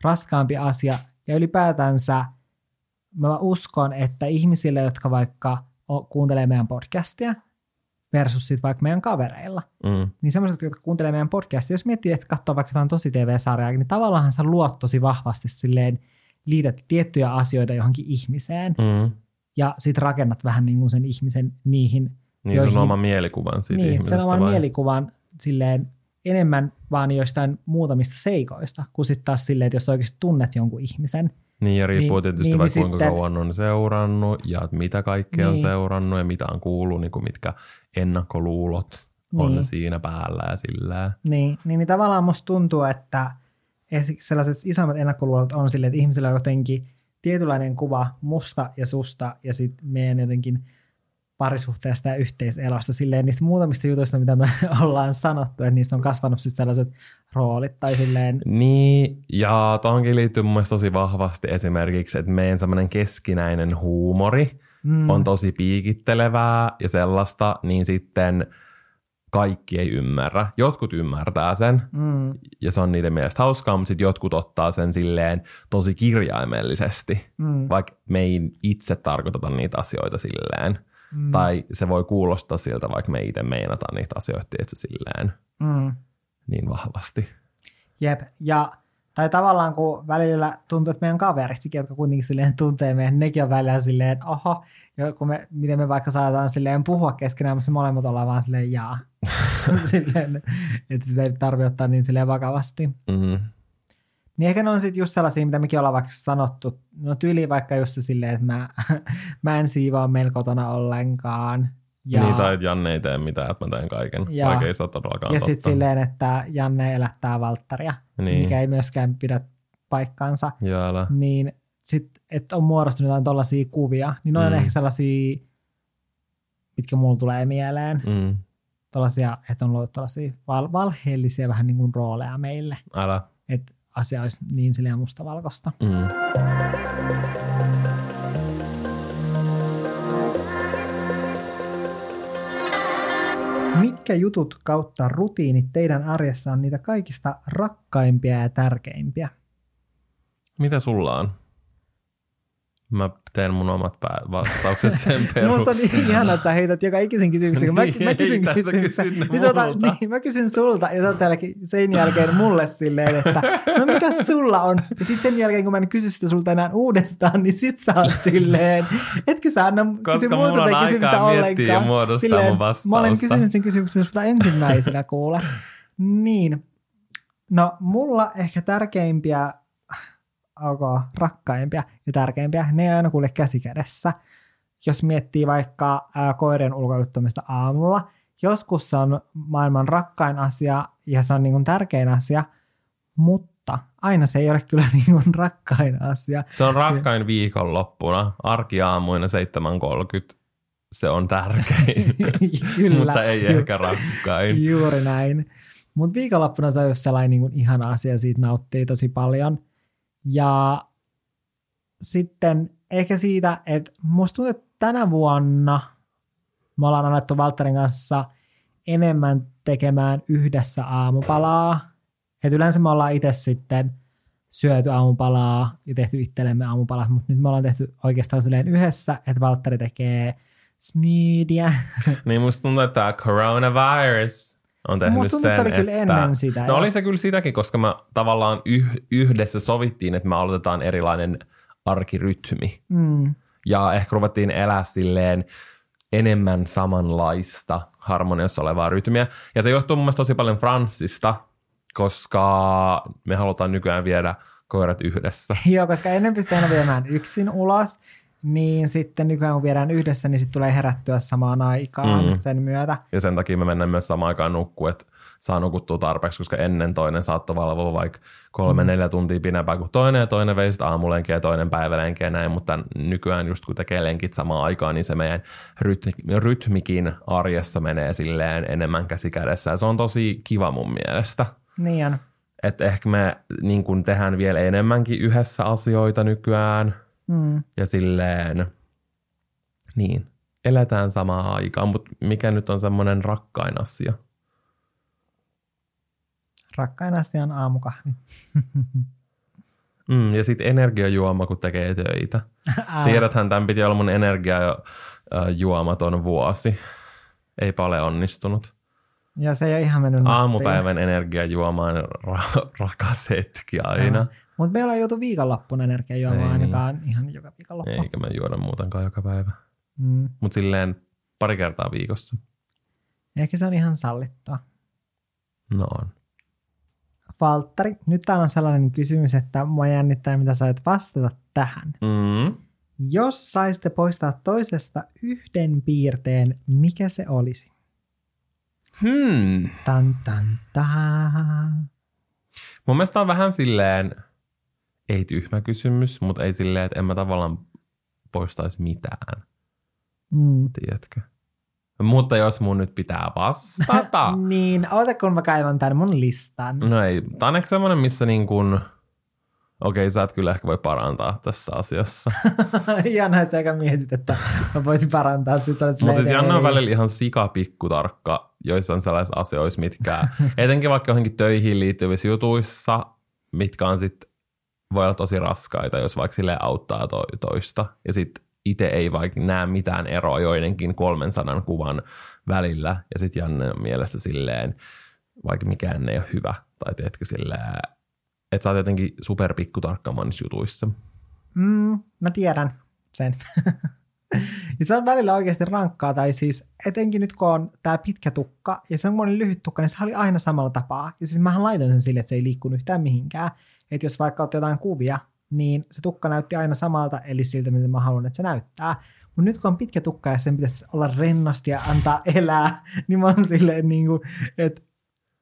raskaampi asia. Ja ylipäätänsä mä uskon, että ihmisille, jotka vaikka kuuntelee meidän podcastia, versus sit vaikka meidän kavereilla, Mm. niin semmoiset, jotka kuuntelee meidän podcastia, jos miettii, että katsoo vaikka jotain tosi TV-sarjaa, niin tavallaan sä luot tosi vahvasti silleen, liität tiettyjä asioita johonkin ihmiseen, Mm. ja sit rakennat vähän niin kuin sen ihmisen niihin, Niin Joihin- sun oma mielikuvan siitä niin, ihmisestä sen oman vai? mielikuvan silleen enemmän vaan joistain muutamista seikoista, kuin sitten taas silleen, että jos oikeasti tunnet jonkun ihmisen, Niin ja riippuu Niin, tietysti niin, vaikka niin kuinka sitten- kauan on seurannut ja mitä kaikkea on Niin. seurannut ja mitä on kuullut, niin kuin mitkä ennakkoluulot on Niin. siinä päällä ja sillä. niin, niin, niin tavallaan musta tuntuu, että että sellaiset isommat ennakkoluulot on silleen, että ihmisillä on jotenkin tietynlainen kuva musta ja susta ja sitten meidän jotenkin parisuhteesta ja yhteiselosta, silleen niistä muutamista jutuista, mitä me ollaan sanottu, että niistä on kasvanut sitten sellaiset roolit tai silleen. Niin, ja tuohonkin liittyy mun mielestä tosi vahvasti esimerkiksi, että meidän semmoinen keskinäinen huumori mm. on tosi piikittelevää ja sellaista, niin sitten kaikki ei ymmärrä. Jotkut ymmärtää sen mm. ja se on niiden mielestä hauskaa, mutta sitten jotkut ottaa sen silleen tosi kirjaimellisesti, mm. vaikka me ei itse tarkoiteta niitä asioita silleen. Mm. Tai se voi kuulostaa siltä, vaikka me itse meinataan niitä asioita itse silleen mm. niin vahvasti. Jep, ja tai tavallaan kun välillä tuntuu, että meidän kaveritkin, jotka kuitenkin silleen tuntee meidän, nekin on välillä silleen, että oho, ja kun me, miten me vaikka saadaan silleen puhua keskenään, mutta molemmat ollaan vaan silleen jaa. silleen, että sitä ei tarvitse ottaa niin silleen vakavasti. Mm-hmm. Niin ehkä ne on sitten just sellaisia, mitä mekin ollaan vaikka sanottu. No tyyli vaikka just silleen, että mä, mä en siivoa meillä kotona ollenkaan. Ja, niin, tai että Janne ei tee mitään, että mä teen kaiken, ja, vaikka ei ole todellakaan Ja sitten silleen, että Janne elättää Valttaria, niin. mikä ei myöskään pidä paikkaansa. Jäällä. Niin sitten, että on muodostunut jotain tollaisia kuvia, niin ne mm. on ehkä sellaisia, mitkä mulla tulee mieleen. Mm. Tollaisia, että on luotu tollaisia val- valheellisia vähän niin kuin rooleja meille. Älä. Että asia olisi niin silleen mustavalkoista. Mm. Mitkä jutut kautta rutiinit teidän arjessa on niitä kaikista rakkaimpia ja tärkeimpiä? Mitä sulla on? Mä teen mun omat vastaukset sen perusteella. Musta on niin ihana, että sä heität joka ikisen kysymyksen. Mä, niin, mä kysyn kysymyksen. Niin, sota, niin, mä kysyn sulta ja sä sen jälkeen mulle silleen, että no mikä sulla on? Ja sitten sen jälkeen, kun mä en kysy sitä sulta enää uudestaan, niin sit sä oot silleen, etkö sä anna kysy muuta tai kysymystä ollenkaan. silleen. Mä olen kysynyt sen kysymyksen sulta ensimmäisenä kuule. Niin. No mulla ehkä tärkeimpiä okay, rakkaimpia ja tärkeimpiä, ne ei aina kuule käsi kädessä. Jos miettii vaikka ää, koirien ulkoiluttamista aamulla, joskus se on maailman rakkain asia ja se on niin kuin tärkein asia, mutta aina se ei ole kyllä niin kuin rakkain asia. Se on rakkain viikonloppuna, arkiaamuina 7.30 se on tärkein, Kyllä, mutta ei ju- ehkä rakkain. Juuri näin. Mutta viikonloppuna se on just sellainen niin kuin ihana asia, siitä nauttii tosi paljon – ja sitten ehkä siitä, että musta tuntuu, että tänä vuonna me ollaan annettu Valtterin kanssa enemmän tekemään yhdessä aamupalaa. Et yleensä me ollaan itse sitten syöty aamupalaa ja tehty itsellemme aamupalaa, mutta nyt me ollaan tehty oikeastaan silleen yhdessä, että Valtteri tekee smoothie. Niin musta tuntuu, että tämä coronavirus on tehnyt Musta sen, se oli kyllä että... ennen sitä. No ja... oli se kyllä sitäkin, koska me tavallaan yh- yhdessä sovittiin, että me aloitetaan erilainen arkirytmi. Mm. Ja ehkä ruvettiin elää silleen enemmän samanlaista harmoniassa olevaa rytmiä. Ja se johtuu mun mielestä tosi paljon Franssista, koska me halutaan nykyään viedä koirat yhdessä. Joo, koska ennen pystyi aina viemään yksin ulos niin sitten nykyään kun viedään yhdessä, niin sitten tulee herättyä samaan aikaan mm. sen myötä. Ja sen takia me mennään myös samaan aikaan nukkua, että saa nukuttua tarpeeksi, koska ennen toinen saattoi valvoa vaikka kolme, mm. neljä tuntia pidempään kuin toinen, ja toinen vei sitten aamulenkiä ja toinen päivälenkiä ja näin, mutta nykyään just kun tekee lenkit samaan aikaan, niin se meidän rytmi, rytmikin arjessa menee silleen enemmän käsi kädessä, ja se on tosi kiva mun mielestä. Niin on. Että ehkä me niin kun tehdään vielä enemmänkin yhdessä asioita nykyään, Mm. Ja silleen, niin, eletään samaa aikaa, mutta mikä nyt on semmoinen rakkain asia? Rakkain asia on aamukahvi. mm, ja sitten energiajuoma, kun tekee töitä. Tiedäthän, tämän piti olla mun energiajuomaton vuosi. Eipä ole onnistunut. Ja se ei ole ihan mennyt Aamupäivän energiajuoma on ra- rakas hetki aina. Ja. Mutta meillä on joutu viikonloppuna energiajuomaan ainakaan niin. ihan joka viikonloppu. Eikä me juoda muutenkaan joka päivä. Mm. Mutta silleen pari kertaa viikossa. Ehkä se on ihan sallittua. No on. Valtteri, nyt täällä on sellainen kysymys, että mua jännittää, mitä sä vastata tähän. Mm. Jos saisitte poistaa toisesta yhden piirteen, mikä se olisi? Hmm. Tan, tan, tan. Mun mielestä on vähän silleen, ei tyhmä kysymys, mutta ei silleen, että en mä tavallaan poistaisi mitään. Mm. tiedätkö? Mutta jos mun nyt pitää vastata. Niin, oota kun mä kaivan tämän mun listan. no ei, tää on ehkä semmonen, missä niin kuin, okei sä et kyllä ehkä voi parantaa tässä asiassa. Ihanaa, että sä eikä mietit, että mä voisin parantaa. Olet Mutta siis Janne on välillä ihan sikapikkutarkka joissain sellaisissa asioissa, mitkä, etenkin vaikka johonkin töihin liittyvissä jutuissa, mitkä on sit, voi olla tosi raskaita, jos vaikka sille auttaa to, toista. Ja sitten itse ei vaikka näe mitään eroa joidenkin 300 kuvan välillä. Ja sitten Janne on mielestä silleen, vaikka mikään ei ole hyvä. Tai tiedätkö silleen, että sä oot jotenkin superpikkutarkka monissa jutuissa. Mm, mä tiedän sen. ja se on välillä oikeasti rankkaa, tai siis etenkin nyt kun on tää pitkä tukka ja se on lyhyt tukka, niin se oli aina samalla tapaa. Ja siis mähän laitoin sen sille, että se ei liikkunut yhtään mihinkään. Että jos vaikka otti jotain kuvia, niin se tukka näytti aina samalta, eli siltä, mitä mä haluan, että se näyttää. Mutta nyt kun on pitkä tukka ja sen pitäisi olla rennosti ja antaa elää, niin mä oon silleen, niin kuin, että,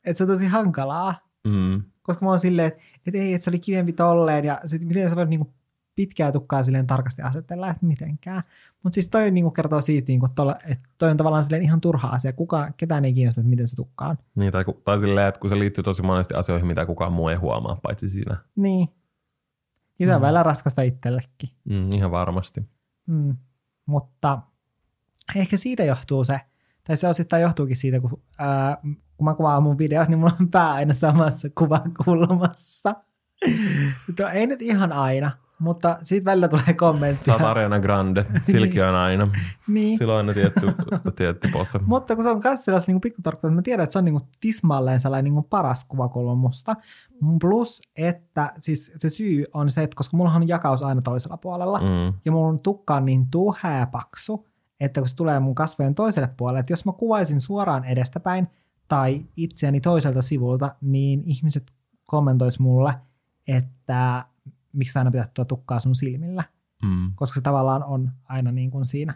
että se on tosi hankalaa Mm. koska mä oon silleen, että, että ei, että se oli kivempi tolleen, ja sit miten sä voit niinku pitkää tukkaa silleen tarkasti asetella, että mitenkään. Mutta siis toi niinku kertoo siitä, niinku, tolla, että toi on tavallaan silleen ihan turha asia. Kuka, ketään ei kiinnosta, että miten se tukka on. Niin, tai, ku- tai silleen, että kun se liittyy tosi monesti asioihin, mitä kukaan muu ei huomaa, paitsi siinä. Niin. Ja se on Mm. välillä raskasta itsellekin. Mm, ihan varmasti. Mm. Mutta ehkä siitä johtuu se, tai se osittain johtuukin siitä, kun, ää, kun mä kuvaan mun videot, niin mulla on pää aina samassa kuvakulmassa. Ei nyt ihan aina, mutta siitä välillä tulee Sä kommentteja. oot Ariana Grande, silki on aina. niin. Sillä on aina tietty, tietty pose. Mutta kun se on myös sellaista niin pikkutarkkaa, että mä tiedän, että se on niin tismalleen sellainen niin paras kuvakulma musta. Plus, että siis se syy on se, että koska mulla on jakaus aina toisella puolella, mm. Mm. ja mun tukka on niin tuhää paksu, että kun se tulee mun kasvojen toiselle puolelle, että jos mä kuvaisin suoraan edestäpäin tai itseäni toiselta sivulta, niin ihmiset kommentois mulle, että miksi aina pitää tuo tukkaa sun silmillä, Mm. koska se tavallaan on aina niin kuin siinä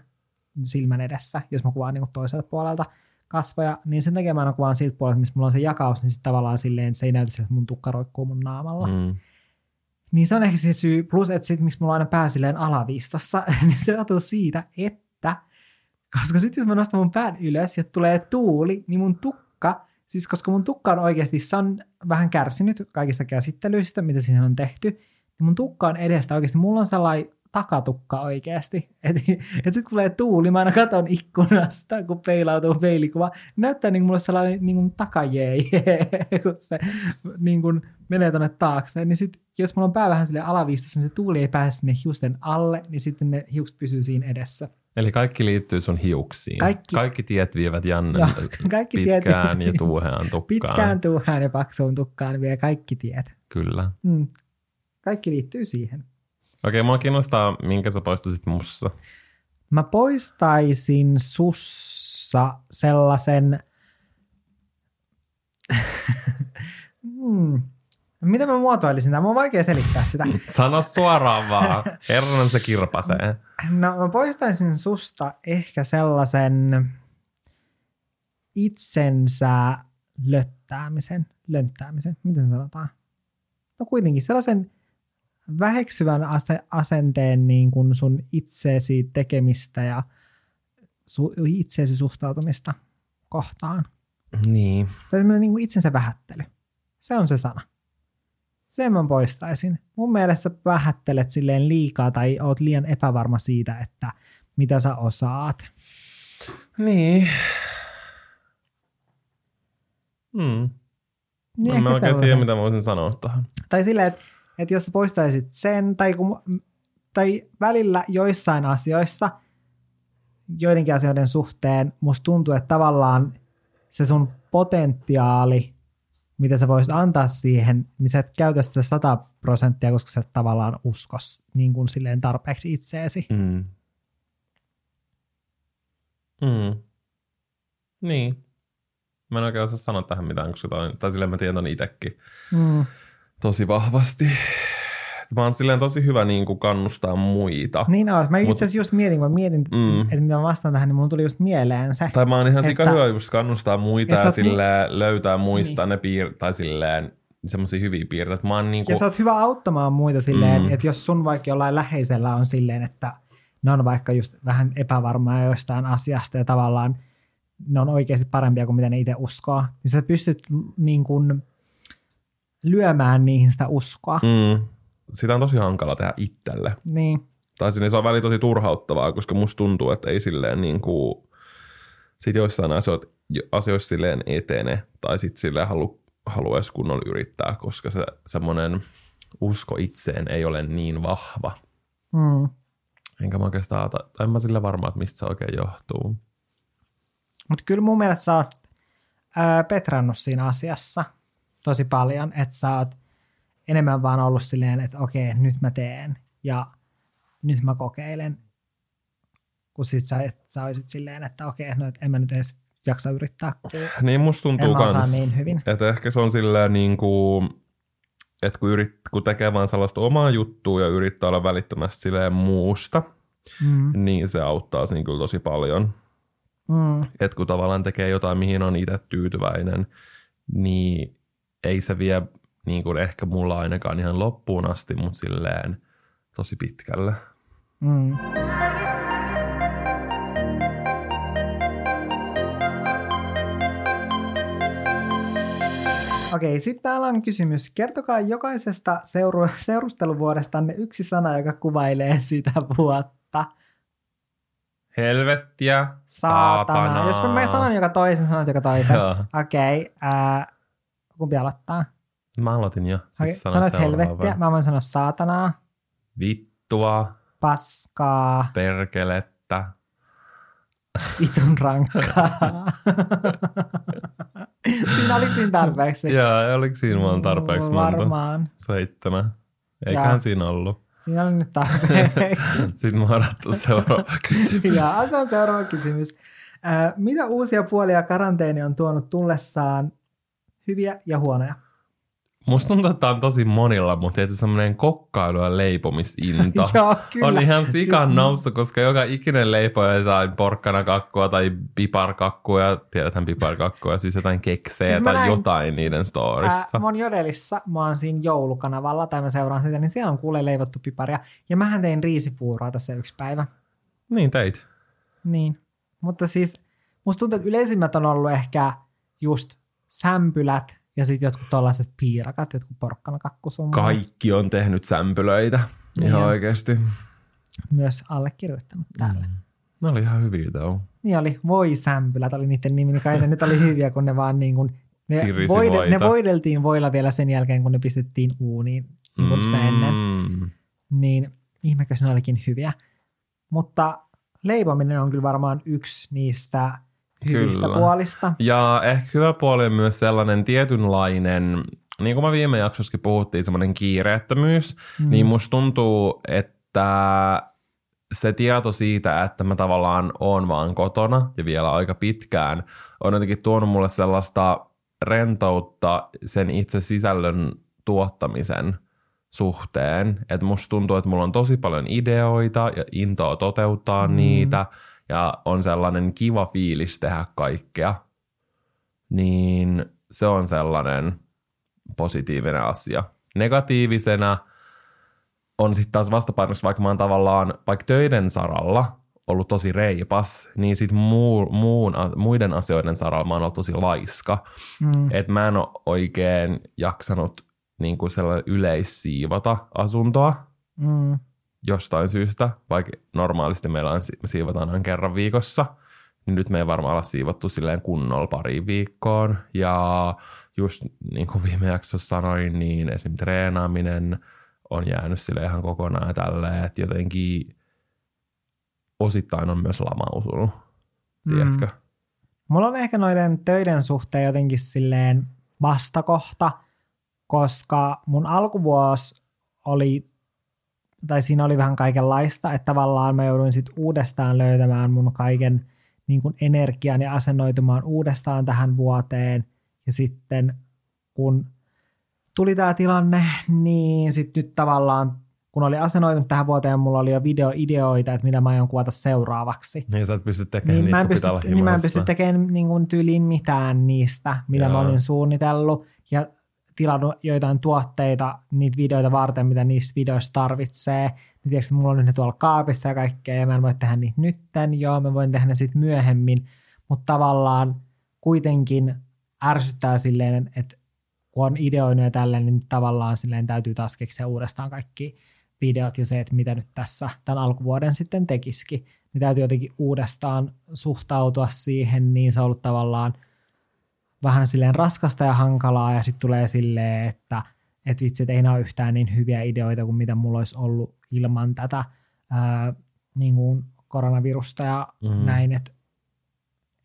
silmän edessä, jos mä kuvaan niin kuin toiselta puolelta kasvoja, niin sen takia mä aina kuvaan siltä puolelta, missä mulla on se jakaus, niin sitten tavallaan silleen, että se ei näytä siltä, että mun tukka roikkuu mun naamalla. Mm. Mm. Niin se on ehkä se syy, plus että sit, miksi mulla on aina pää silleen alaviistossa, niin se johtuu siitä, että koska sitten jos mä nostan mun pään ylös ja tulee tuuli, niin mun tukka, siis koska mun tukka on oikeasti, se on vähän kärsinyt kaikista käsittelyistä, mitä siihen on tehty, niin mun tukka on edestä oikeasti, mulla on sellainen takatukka oikeasti. Että et sitten kun tulee tuuli, mä aina katon ikkunasta, kun peilautuu peilikuva, näyttää niin mulle sellainen niin kuin takajee, kun se niin kuin menee tonne taakse. Niin sit, jos mulla on pää vähän sille alaviistossa, niin se tuuli ei pääse sinne hiusten alle, niin sitten ne hiukset pysyy siinä edessä. Eli kaikki liittyy sun hiuksiin. Kaikki- kaikki tiet vievät Jannen Joo, kaikki tiet- pitkään ja tuuheaan tukkaan. Pitkään tuuhaan ja paksuun tukkaan vie kaikki tiet. Kyllä. Mm. Kaikki liittyy siihen. Okei, mua kiinnostaa, minkä sä poistasit mussa. Mä poistaisin sussa sellaisen... hmm. Miten mä muotoilisin tämä? Mun on vaikea selittää sitä. Sano suoraan vaan. Herran se kirpasee. No mä poistaisin susta ehkä sellaisen itsensä löttäämisen. Lönttäämisen, miten sanotaan? No kuitenkin sellaisen väheksyvän ase- asenteen niin kuin sun itseesi tekemistä ja su- itseesi suhtautumista kohtaan. Niin. Tai semmoinen niin kuin itsensä vähättely. Se on se sana. Sen mä poistaisin. Mun mielestä vähättelet silleen liikaa tai oot liian epävarma siitä, että mitä sä osaat. Niin. Hmm. Niin en mä oikein tiedä, mitä mä voisin sanoa tähän. Tai silleen, että, että jos sä poistaisit sen, tai, kun, tai välillä joissain asioissa, joidenkin asioiden suhteen, musta tuntuu, että tavallaan se sun potentiaali, mitä sä voisit antaa siihen, niin sä et käytä sitä 100 prosenttia, koska sä et tavallaan uskos niin kuin silleen tarpeeksi itseesi. Mm. Mm. Niin. Mä en oikein osaa sanoa tähän mitään, koska toi, tai silleen mä tiedän ton itekin Mm. Tosi vahvasti. Mä oon silleen tosi hyvä niin kuin kannustaa muita. Niin on. Mä itse asiassa just mietin, kun mä mietin, Mm. että mitä vastaan tähän, niin mulla tuli just mieleen se. Tai mä oon ihan sika hyvä just kannustaa muita ja silleen löytää muista niin. ne piir- tai silleen semmosia hyviä piirteitä. Mä oon niinku, Ja sä oot hyvä auttamaan muita silleen, Mm. että jos sun vaikka jollain läheisellä on silleen, että ne on vaikka just vähän epävarmaa joistain asiasta ja tavallaan ne on oikeasti parempia kuin mitä ne itse uskoo, niin sä pystyt niin kuin lyömään niihin sitä uskoa. Mm. Sitä on tosi hankala tehdä itselle. Niin. Tai sinne se on väliin tosi turhauttavaa, koska musta tuntuu, että ei silleen niin kuin, sit joissain asioissa, asioissa silleen etene, tai sitten silleen halu, haluaisi kunnolla yrittää, koska se semmoinen usko itseen ei ole niin vahva. Mm. Enkä mä oikeastaan, tai en mä sille varma, että mistä se oikein johtuu. Mutta kyllä mun mielestä sä oot ää, petrannut siinä asiassa tosi paljon, että sä oot enemmän vaan ollut silleen, että okei, nyt mä teen ja nyt mä kokeilen, kun sit sä, et, sä olisit silleen, että okei, no et en mä nyt edes jaksa yrittää, kun Niin musta tuntuu en kans, niin hyvin. että ehkä se on silleen niin kuin, että kun, yrit, kun tekee vaan sellaista omaa juttua ja yrittää olla välittömästi silleen muusta, Mm, niin se auttaa siinä kyllä tosi paljon. mm, Että kun tavallaan tekee jotain, mihin on itse tyytyväinen, niin ei se vie niin kuin ehkä mulla ainakaan ihan loppuun asti, mutta silleen tosi pitkälle. mm. Okei, sitten täällä on kysymys. Kertokaa jokaisesta seuru- seurusteluvuodestanne yksi sana, joka kuvailee sitä vuotta. Helvettiä, Saatana. saatana. Jos mä sanon joka toisen, sanot joka toisen. Joo. Okei, ää, kumpi aloittaa? Mä aloitin jo. Sanon sanoit helvettiä, mä voin sanoa saatanaa, Vittua, paskaa, perkelettä. vitun rankkaa. siinä oli siinä tarpeeksi. Joo, oliko siinä vaan tarpeeksi monta? Varmaan. Seitsemän. Eiköhän Joo. siinä ollut. Siinä oli nyt tarpeeksi. Sitten mä odotan seuraava kysymys. ja otetaan seuraava kysymys. Mitä uusia puolia karanteeni on tuonut tullessaan hyviä ja huonoja? Musta tuntuu, että on tosi monilla, mutta tietysti semmoinen kokkailu ja leipomisinto Joo, kyllä. on ihan sikan Siis- noussut, koska joka ikinen leipoo jotain porkkanakakkua tai piparkakkua, ja tiedetään piparkakkua, siis jotain keksejä Siis tai näin- jotain niiden storissa. Ää, mä oon Jodelissa, mä oon siinä joulukanavalla, tai mä seuraan sitä, niin siellä on kuule leivottu piparia. Ja mähän tein riisipuuroa tässä yksi päivä. Niin teit. Niin. Mutta siis musta tuntuu, että yleisimmät on ollut ehkä just sämpylät ja sitten jotkut tollaiset piirakat, jotkut porkkanakakkusummat. Kaikki on tehnyt sämpylöitä. Niin Ihan oikeasti. Myös allekirjoittanut täällä. Mm. Ne oli ihan hyviä tau. Niin oli, voi sämpylät oli niiden nimi, niin kai ne nyt oli hyviä, kun ne vaan niin kuin, ne, voide, ne voideltiin voilla vielä sen jälkeen, kun ne pistettiin uuniin niin sitä ennen. Mm. Niin ihmekös ne olikin hyviä. Mutta leipominen on kyllä varmaan yksi niistä hyvistä Kyllä. puolista. Ja ehkä hyvä puoli on myös sellainen tietynlainen, niin kuin mä viime jaksossakin puhuttiin, semmoinen kiireettömyys, mm. niin musta tuntuu, että se tieto siitä, että mä tavallaan oon vaan kotona ja vielä aika pitkään, on jotenkin tuonut mulle sellaista rentoutta sen itse sisällön tuottamisen suhteen. Että musta tuntuu, että mulla on tosi paljon ideoita ja intoa toteuttaa mm. niitä ja on sellainen kiva fiilis tehdä kaikkea. Niin se on sellainen positiivinen asia. Negatiivisena on sitten taas vastapainossa, vaikka mä oon tavallaan vaikka töiden saralla ollut tosi reipas, niin sitten muu, muun, muiden asioiden saralla mä oon ollut tosi laiska. Mm. Että mä en ole oikein jaksanut niin kuin sellainen yleissiivota asuntoa Mm. Jostain syystä, vaikka normaalisti meillä on, me siivotaan aina kerran viikossa, niin nyt me ei varmaan olla siivottu silleen kunnolla pari viikkoon. Ja just niin kuin viime jaksossa sanoin, niin esim. treenaaminen on jäänyt sille ihan kokonaan tälleen, että jotenkin osittain on myös lamautunut, tiedätkö? Mm. Mulla on ehkä noiden töiden suhteen jotenkin silleen vastakohta, koska mun alkuvuosi oli, tai siinä oli vähän kaikenlaista, että tavallaan mä jouduin sitten uudestaan löytämään mun kaiken niin kuin energian ja asennoitumaan uudestaan tähän vuoteen. Ja sitten kun tuli tämä tilanne, niin sitten nyt tavallaan kun oli asennoitunut tähän vuoteen, mulla oli jo videoideoita, että mitä mä aion kuvata seuraavaksi. Niin sä et pysty tekemään Niin, mä en pysty, niin mä en pysty tekemään niin kuin tyyliin mitään niistä, mitä Joo. mä olin suunnitellut. Ja tilannut joitain tuotteita, niitä videoita varten, mitä niissä videoissa tarvitsee. Niin tiedätkö, mulla on nyt ne tuolla kaapissa ja kaikkea, ja mä en voi tehdä niitä nytten, joo, mä voin tehdä ne sitten myöhemmin, mutta tavallaan kuitenkin ärsyttää silleen, että kun on ideoinut ja tälleen, niin tavallaan silleen täytyy taas keksiä uudestaan kaikki videot ja se, että mitä nyt tässä tämän alkuvuoden sitten tekisikin, niin täytyy jotenkin uudestaan suhtautua siihen, niin se on ollut tavallaan vähän silleen raskasta ja hankalaa ja sitten tulee silleen, että et vitsi, et ei nämä ole yhtään niin hyviä ideoita kuin mitä mulla olisi ollut ilman tätä ää, niin kuin koronavirusta ja mm. näin, että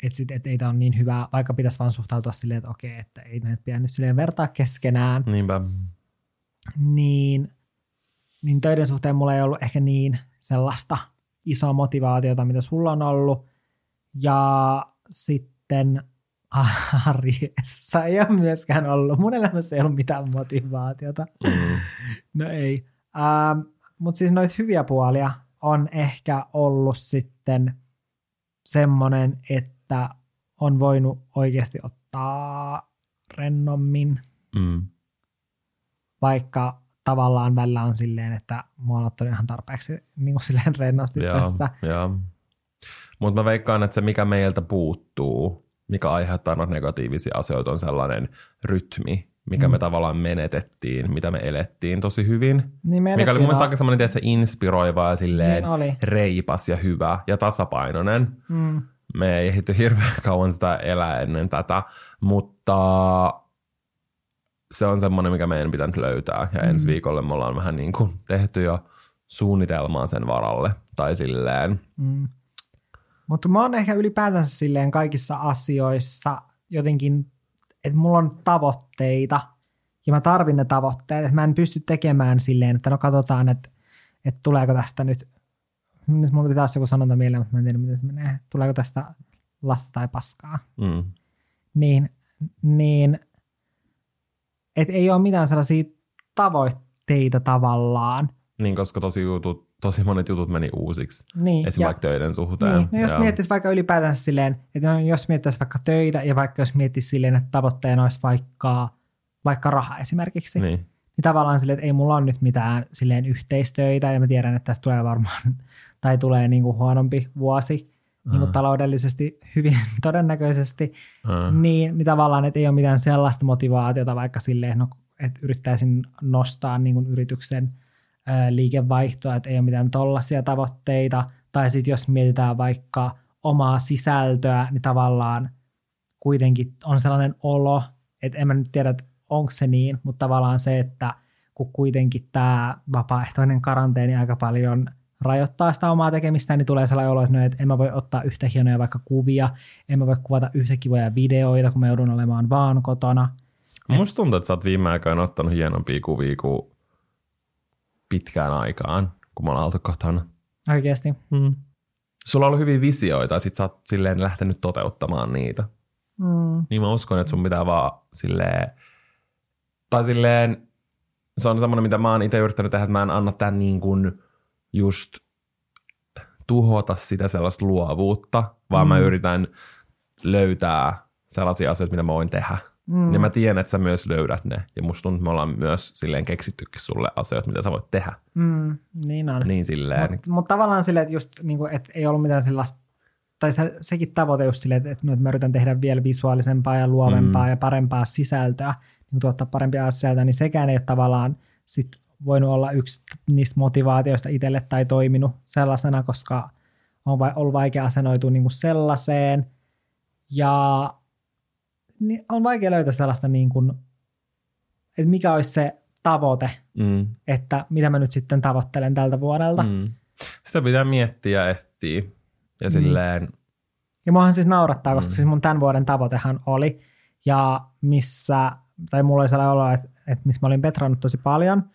et sit, et ei tämä ole niin hyvä, vaikka pitäisi vaan suhtautua silleen, että okei, että ei näitä pidä nyt silleen vertaa keskenään. Niinpä. Niin, niin töiden suhteen mulla ei ollut ehkä niin sellaista isoa motivaatiota, mitä sulla on ollut. Ja sitten arjessa ei ole myöskään ollut. Mun elämässä ei ollut mitään motivaatiota. Mm. No ei. Ähm, Mutta siis noita hyviä puolia on ehkä ollut sitten semmoinen, että on voinut oikeasti ottaa rennommin, mm. vaikka tavallaan välillä on silleen, että mua on ottanut ihan tarpeeksi niin kuin silleen rennosti joo, tästä. Mutta mä veikkaan, että se mikä meiltä puuttuu, mikä aiheuttaa noita negatiivisia asioita, on sellainen rytmi, mikä mm. me tavallaan menetettiin, mitä me elettiin tosi hyvin. Niin mikä oli mun mielestä aika semmoinen, että se inspiroiva ja silleen niin reipas ja hyvä ja tasapainoinen. Mm. Me ei ehditty hirveän kauan sitä elää ennen tätä, mutta se on semmoinen, mikä meidän pitänyt löytää. Ja mm. ensi viikolle me ollaan vähän niin kuin tehty jo suunnitelmaa sen varalle. Tai silleen. Mm. Mutta mä oon ehkä ylipäätänsä silleen kaikissa asioissa jotenkin, että mulla on tavoitteita ja mä tarvin ne tavoitteet. Että mä en pysty tekemään silleen, että no katsotaan, että, että tuleeko tästä nyt, nyt mulla tuli taas joku sanonta mieleen, mutta mä en tiedä, miten se menee. Tuleeko tästä lasta tai paskaa. Mm. Niin, niin että ei ole mitään sellaisia tavoitteita tavallaan. Niin, koska tosi, jutut, tosi monet jutut meni uusiksi, niin, esimerkiksi vaikka töiden suhteen. Niin, no jos miettisi vaikka ylipäätään silleen, että jos miettisi vaikka töitä ja vaikka jos miettisi silleen, että tavoitteena olisi vaikka, vaikka raha esimerkiksi, niin. niin tavallaan silleen, että ei mulla ole nyt mitään silleen yhteistöitä ja mä tiedän, että tästä tulee varmaan, tai tulee niin kuin huonompi vuosi, niin kuin taloudellisesti hyvin todennäköisesti, mm. niin, niin tavallaan, että ei ole mitään sellaista motivaatiota vaikka silleen, no, että yrittäisin nostaa niin kuin yrityksen liikevaihtoa, että ei ole mitään tollaisia tavoitteita, tai sitten jos mietitään vaikka omaa sisältöä, niin tavallaan kuitenkin on sellainen olo, että en mä nyt tiedä, että onko se niin, mutta tavallaan se, että kun kuitenkin tämä vapaaehtoinen karanteeni aika paljon – rajoittaa sitä omaa tekemistä, niin tulee sellainen olo, että en mä voi ottaa yhtä hienoja vaikka kuvia, en mä voi kuvata yhtä kivoja videoita, kun mä joudun olemaan vaan kotona. Musta tuntuu, että sä oot viime aikoina ottanut hienompia kuvia kuin pitkään aikaan, kun mä oon oltu kotona. Oikeasti? Mm. Sulla on ollut hyviä visioita ja sit sä oot silleen lähtenyt toteuttamaan niitä. Mm. Niin mä uskon, että sun pitää vaan silleen, tai silleen, se on semmoinen, mitä mä oon itse yrittänyt tehdä, että mä en anna tämän niin kuin – just tuhota sitä sellaista luovuutta, vaan mm. mä yritän löytää sellaisia asioita, mitä mä voin tehdä. Mm. Ja mä tiedän, että sä myös löydät ne. Ja musta tuntuu, että me ollaan myös silleen keksittykin sulle asioita, mitä sä voit tehdä. Mm, niin on. Niin silleen. Mutta mut tavallaan silleen, että just niin kuin, että ei ollut mitään sellaista, tai se, sekin tavoite just silleen, että, että mä yritän tehdä vielä visuaalisempaa ja luovempaa mm. ja parempaa sisältöä, niin tuottaa parempia sisältöä, niin sekään ei ole tavallaan sit voinut olla yksi niistä motivaatioista itselle tai toiminut sellaisena, koska on ollut vaikea asennoitua niin kuin sellaiseen. Ja niin on vaikea löytää sellaista, niin kuin, että mikä olisi se tavoite, mm. että mitä mä nyt sitten tavoittelen tältä vuodelta. Mm. Sitä pitää miettiä ja etsiä. Ja mm. silleen... Ja muahan siis naurattaa, koska mm. siis mun tämän vuoden tavoitehan oli, ja missä, tai mulla oli sellainen olo, että, että missä mä olin petrannut tosi paljon –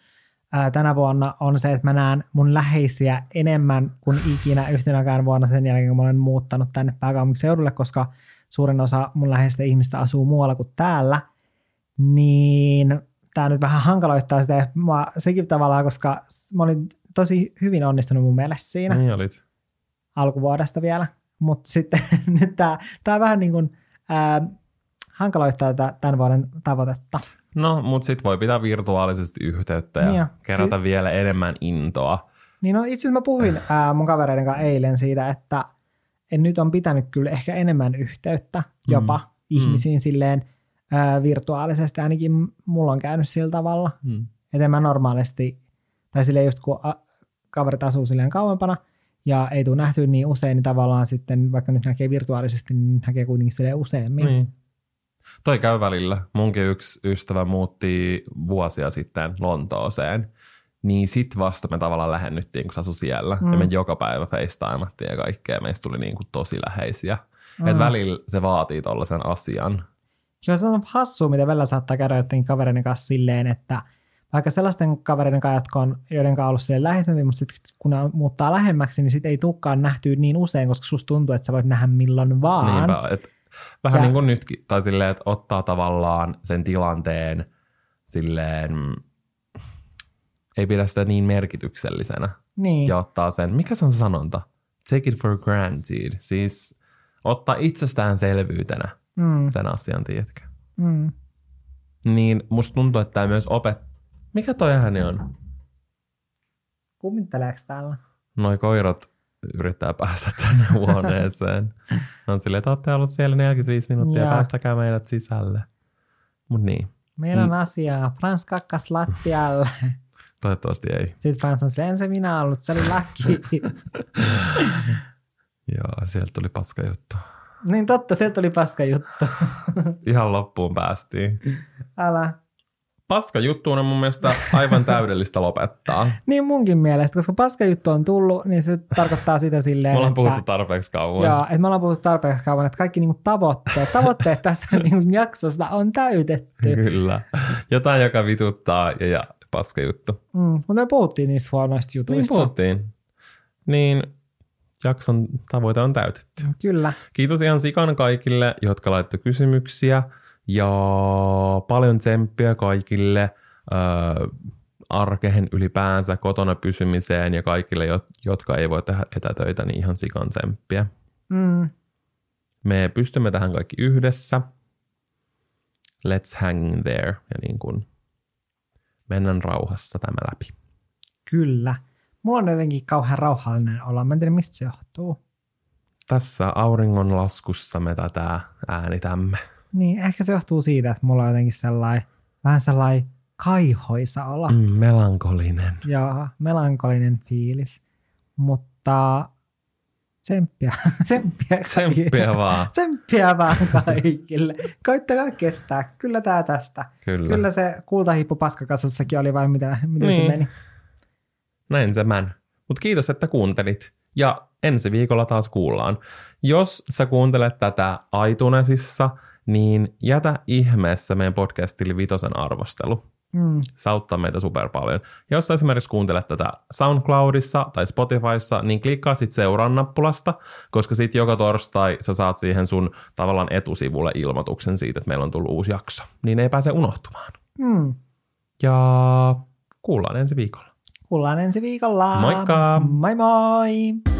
ää, tänä vuonna on se, että mä näen mun läheisiä enemmän kuin ikinä yhtenäkään vuonna sen jälkeen, kun mä olen muuttanut tänne pääkaupunkiseudulle, koska suurin osa mun läheisistä ihmistä asuu muualla kuin täällä, niin tämä nyt vähän hankaloittaa sitä mua sekin tavallaan, koska mä olin tosi hyvin onnistunut mun mielestä siinä. Niin olit. Alkuvuodesta vielä, mutta sitten nyt tämä, tämä vähän niin kuin, ää, hankaloittaa tätä tämän vuoden tavoitetta. No, mutta sitten voi pitää virtuaalisesti yhteyttä ja Niin ja kerätä si- vielä enemmän intoa. Niin no itse asiassa mä puhuin ää, mun kavereiden kanssa eilen siitä, että en nyt on pitänyt kyllä ehkä enemmän yhteyttä jopa mm. ihmisiin mm. silleen ää, virtuaalisesti. Ainakin mulla on käynyt sillä tavalla, Hmm. että mä normaalisti, tai silleen just kun a, kaverit asuu silleen kauempana ja ei tule nähty niin usein, niin tavallaan sitten vaikka nyt näkee virtuaalisesti, niin näkee kuitenkin silleen useammin. Niin. Toi käy välillä. Munkin yksi ystävä muutti vuosia sitten Lontooseen. Niin sit vasta me tavallaan lähennyttiin, kun se asui siellä. Mm. Ja me joka päivä facetimattiin ja kaikkea. Meistä tuli niin kuin tosi läheisiä. Mm. Et välillä se vaatii tollaisen asian. Kyllä se on hassua, miten välillä saattaa käydä jotenkin kavereiden kanssa silleen, että vaikka sellaisten kavereiden kanssa, jotka on, joiden kanssa on ollut läheisemmin, mutta sitten kun ne muuttaa lähemmäksi, niin sitten ei tulekaan nähtyä niin usein, koska susta tuntuu, että sä voit nähdä milloin vaan. Niinpä, et vähän Ja- niin kuin nytkin. Tai silleen, että ottaa tavallaan sen tilanteen silleen, ei pidä sitä niin merkityksellisenä. Niin. ja ottaa sen, mikä se on se sanonta? Take it for granted. Siis ottaa itsestäänselvyytenä Mm, sen asian, tiedätkö? mm. Niin musta tuntuu, että tämä myös opet... Mikä toi ääni on? Kummitteleeko täällä? Noi koirat yrittää päästä tänne huoneeseen. Ne on silleen, että olette ollut siellä 45 minuuttia, Jaa. päästäkää meidät sisälle. Mut niin, Meillä on Mm. asiaa. Frans kakkas lattialle. Toivottavasti ei. Sitten Frans on silleen, en se minä ollut, se oli laki. Joo, sieltä tuli paska juttu. niin totta, se tuli paska juttu. Ihan loppuun päästiin. Älä. Paska juttu on mun mielestä aivan täydellistä lopettaa. Niin munkin mielestä, koska paska juttu on tullut, niin se tarkoittaa sitä silleen, Me ollaan että... puhuttu tarpeeksi kauan. Joo, että me ollaan puhuttu tarpeeksi kauan, että kaikki niinku tavoitteet, tavoitteet tästä niinku jaksosta on täytetty. Kyllä. Jotain, joka vituttaa ja, ja paska juttu. Mm, mutta me puhuttiin niistä huonoista Niin jutuista. puhuttiin. Niin jakson tavoite on täytetty. Kyllä. Kiitos ihan sikan kaikille, jotka laittoi kysymyksiä ja paljon tsemppiä kaikille äh, arkeen ylipäänsä, kotona pysymiseen ja kaikille, jo- jotka ei voi tehdä etätöitä, niin ihan sikan tsemppiä. Mm, Me pystymme tähän kaikki yhdessä. Let's hang there ja niin kuin mennään rauhassa tämä läpi. kyllä. Mulla on jotenkin kauhean rauhallinen olla. Mä en tiedä, mistä se johtuu. Tässä auringon laskussa me tätä äänitämme. Niin, ehkä se johtuu siitä, että mulla on jotenkin sellainen, vähän sellainen kaihoisa olo. Mm, melankolinen. ja melankolinen fiilis. Mutta tsemppiä, tsemppiä, Tsemppiä vaan. tsemppiä vaan kaikille. Koittakaa kestää. Kyllä tää tästä. Kyllä. Kyllä se kultahippu paskakasassakin oli vai mitä, miten Niin. se meni. Näin se män. Mutta kiitos, että kuuntelit. Ja ensi viikolla taas kuullaan. Jos sä kuuntelet tätä iTunesissa, niin jätä ihmeessä meidän podcastille vitosen arvostelu. Mm, Se auttaa meitä super paljon. Jos sä esimerkiksi kuuntelet tätä SoundCloudissa tai Spotifyssa, niin klikkaa sit seuraa nappulasta, koska sit joka torstai sä saat siihen sun tavallaan etusivulle ilmoituksen siitä, että meillä on tullut uusi jakso. Niin ei pääse unohtumaan. mm. Ja kuullaan ensi viikolla. Kuullaan ensi viikolla. Moikka! Moi moi!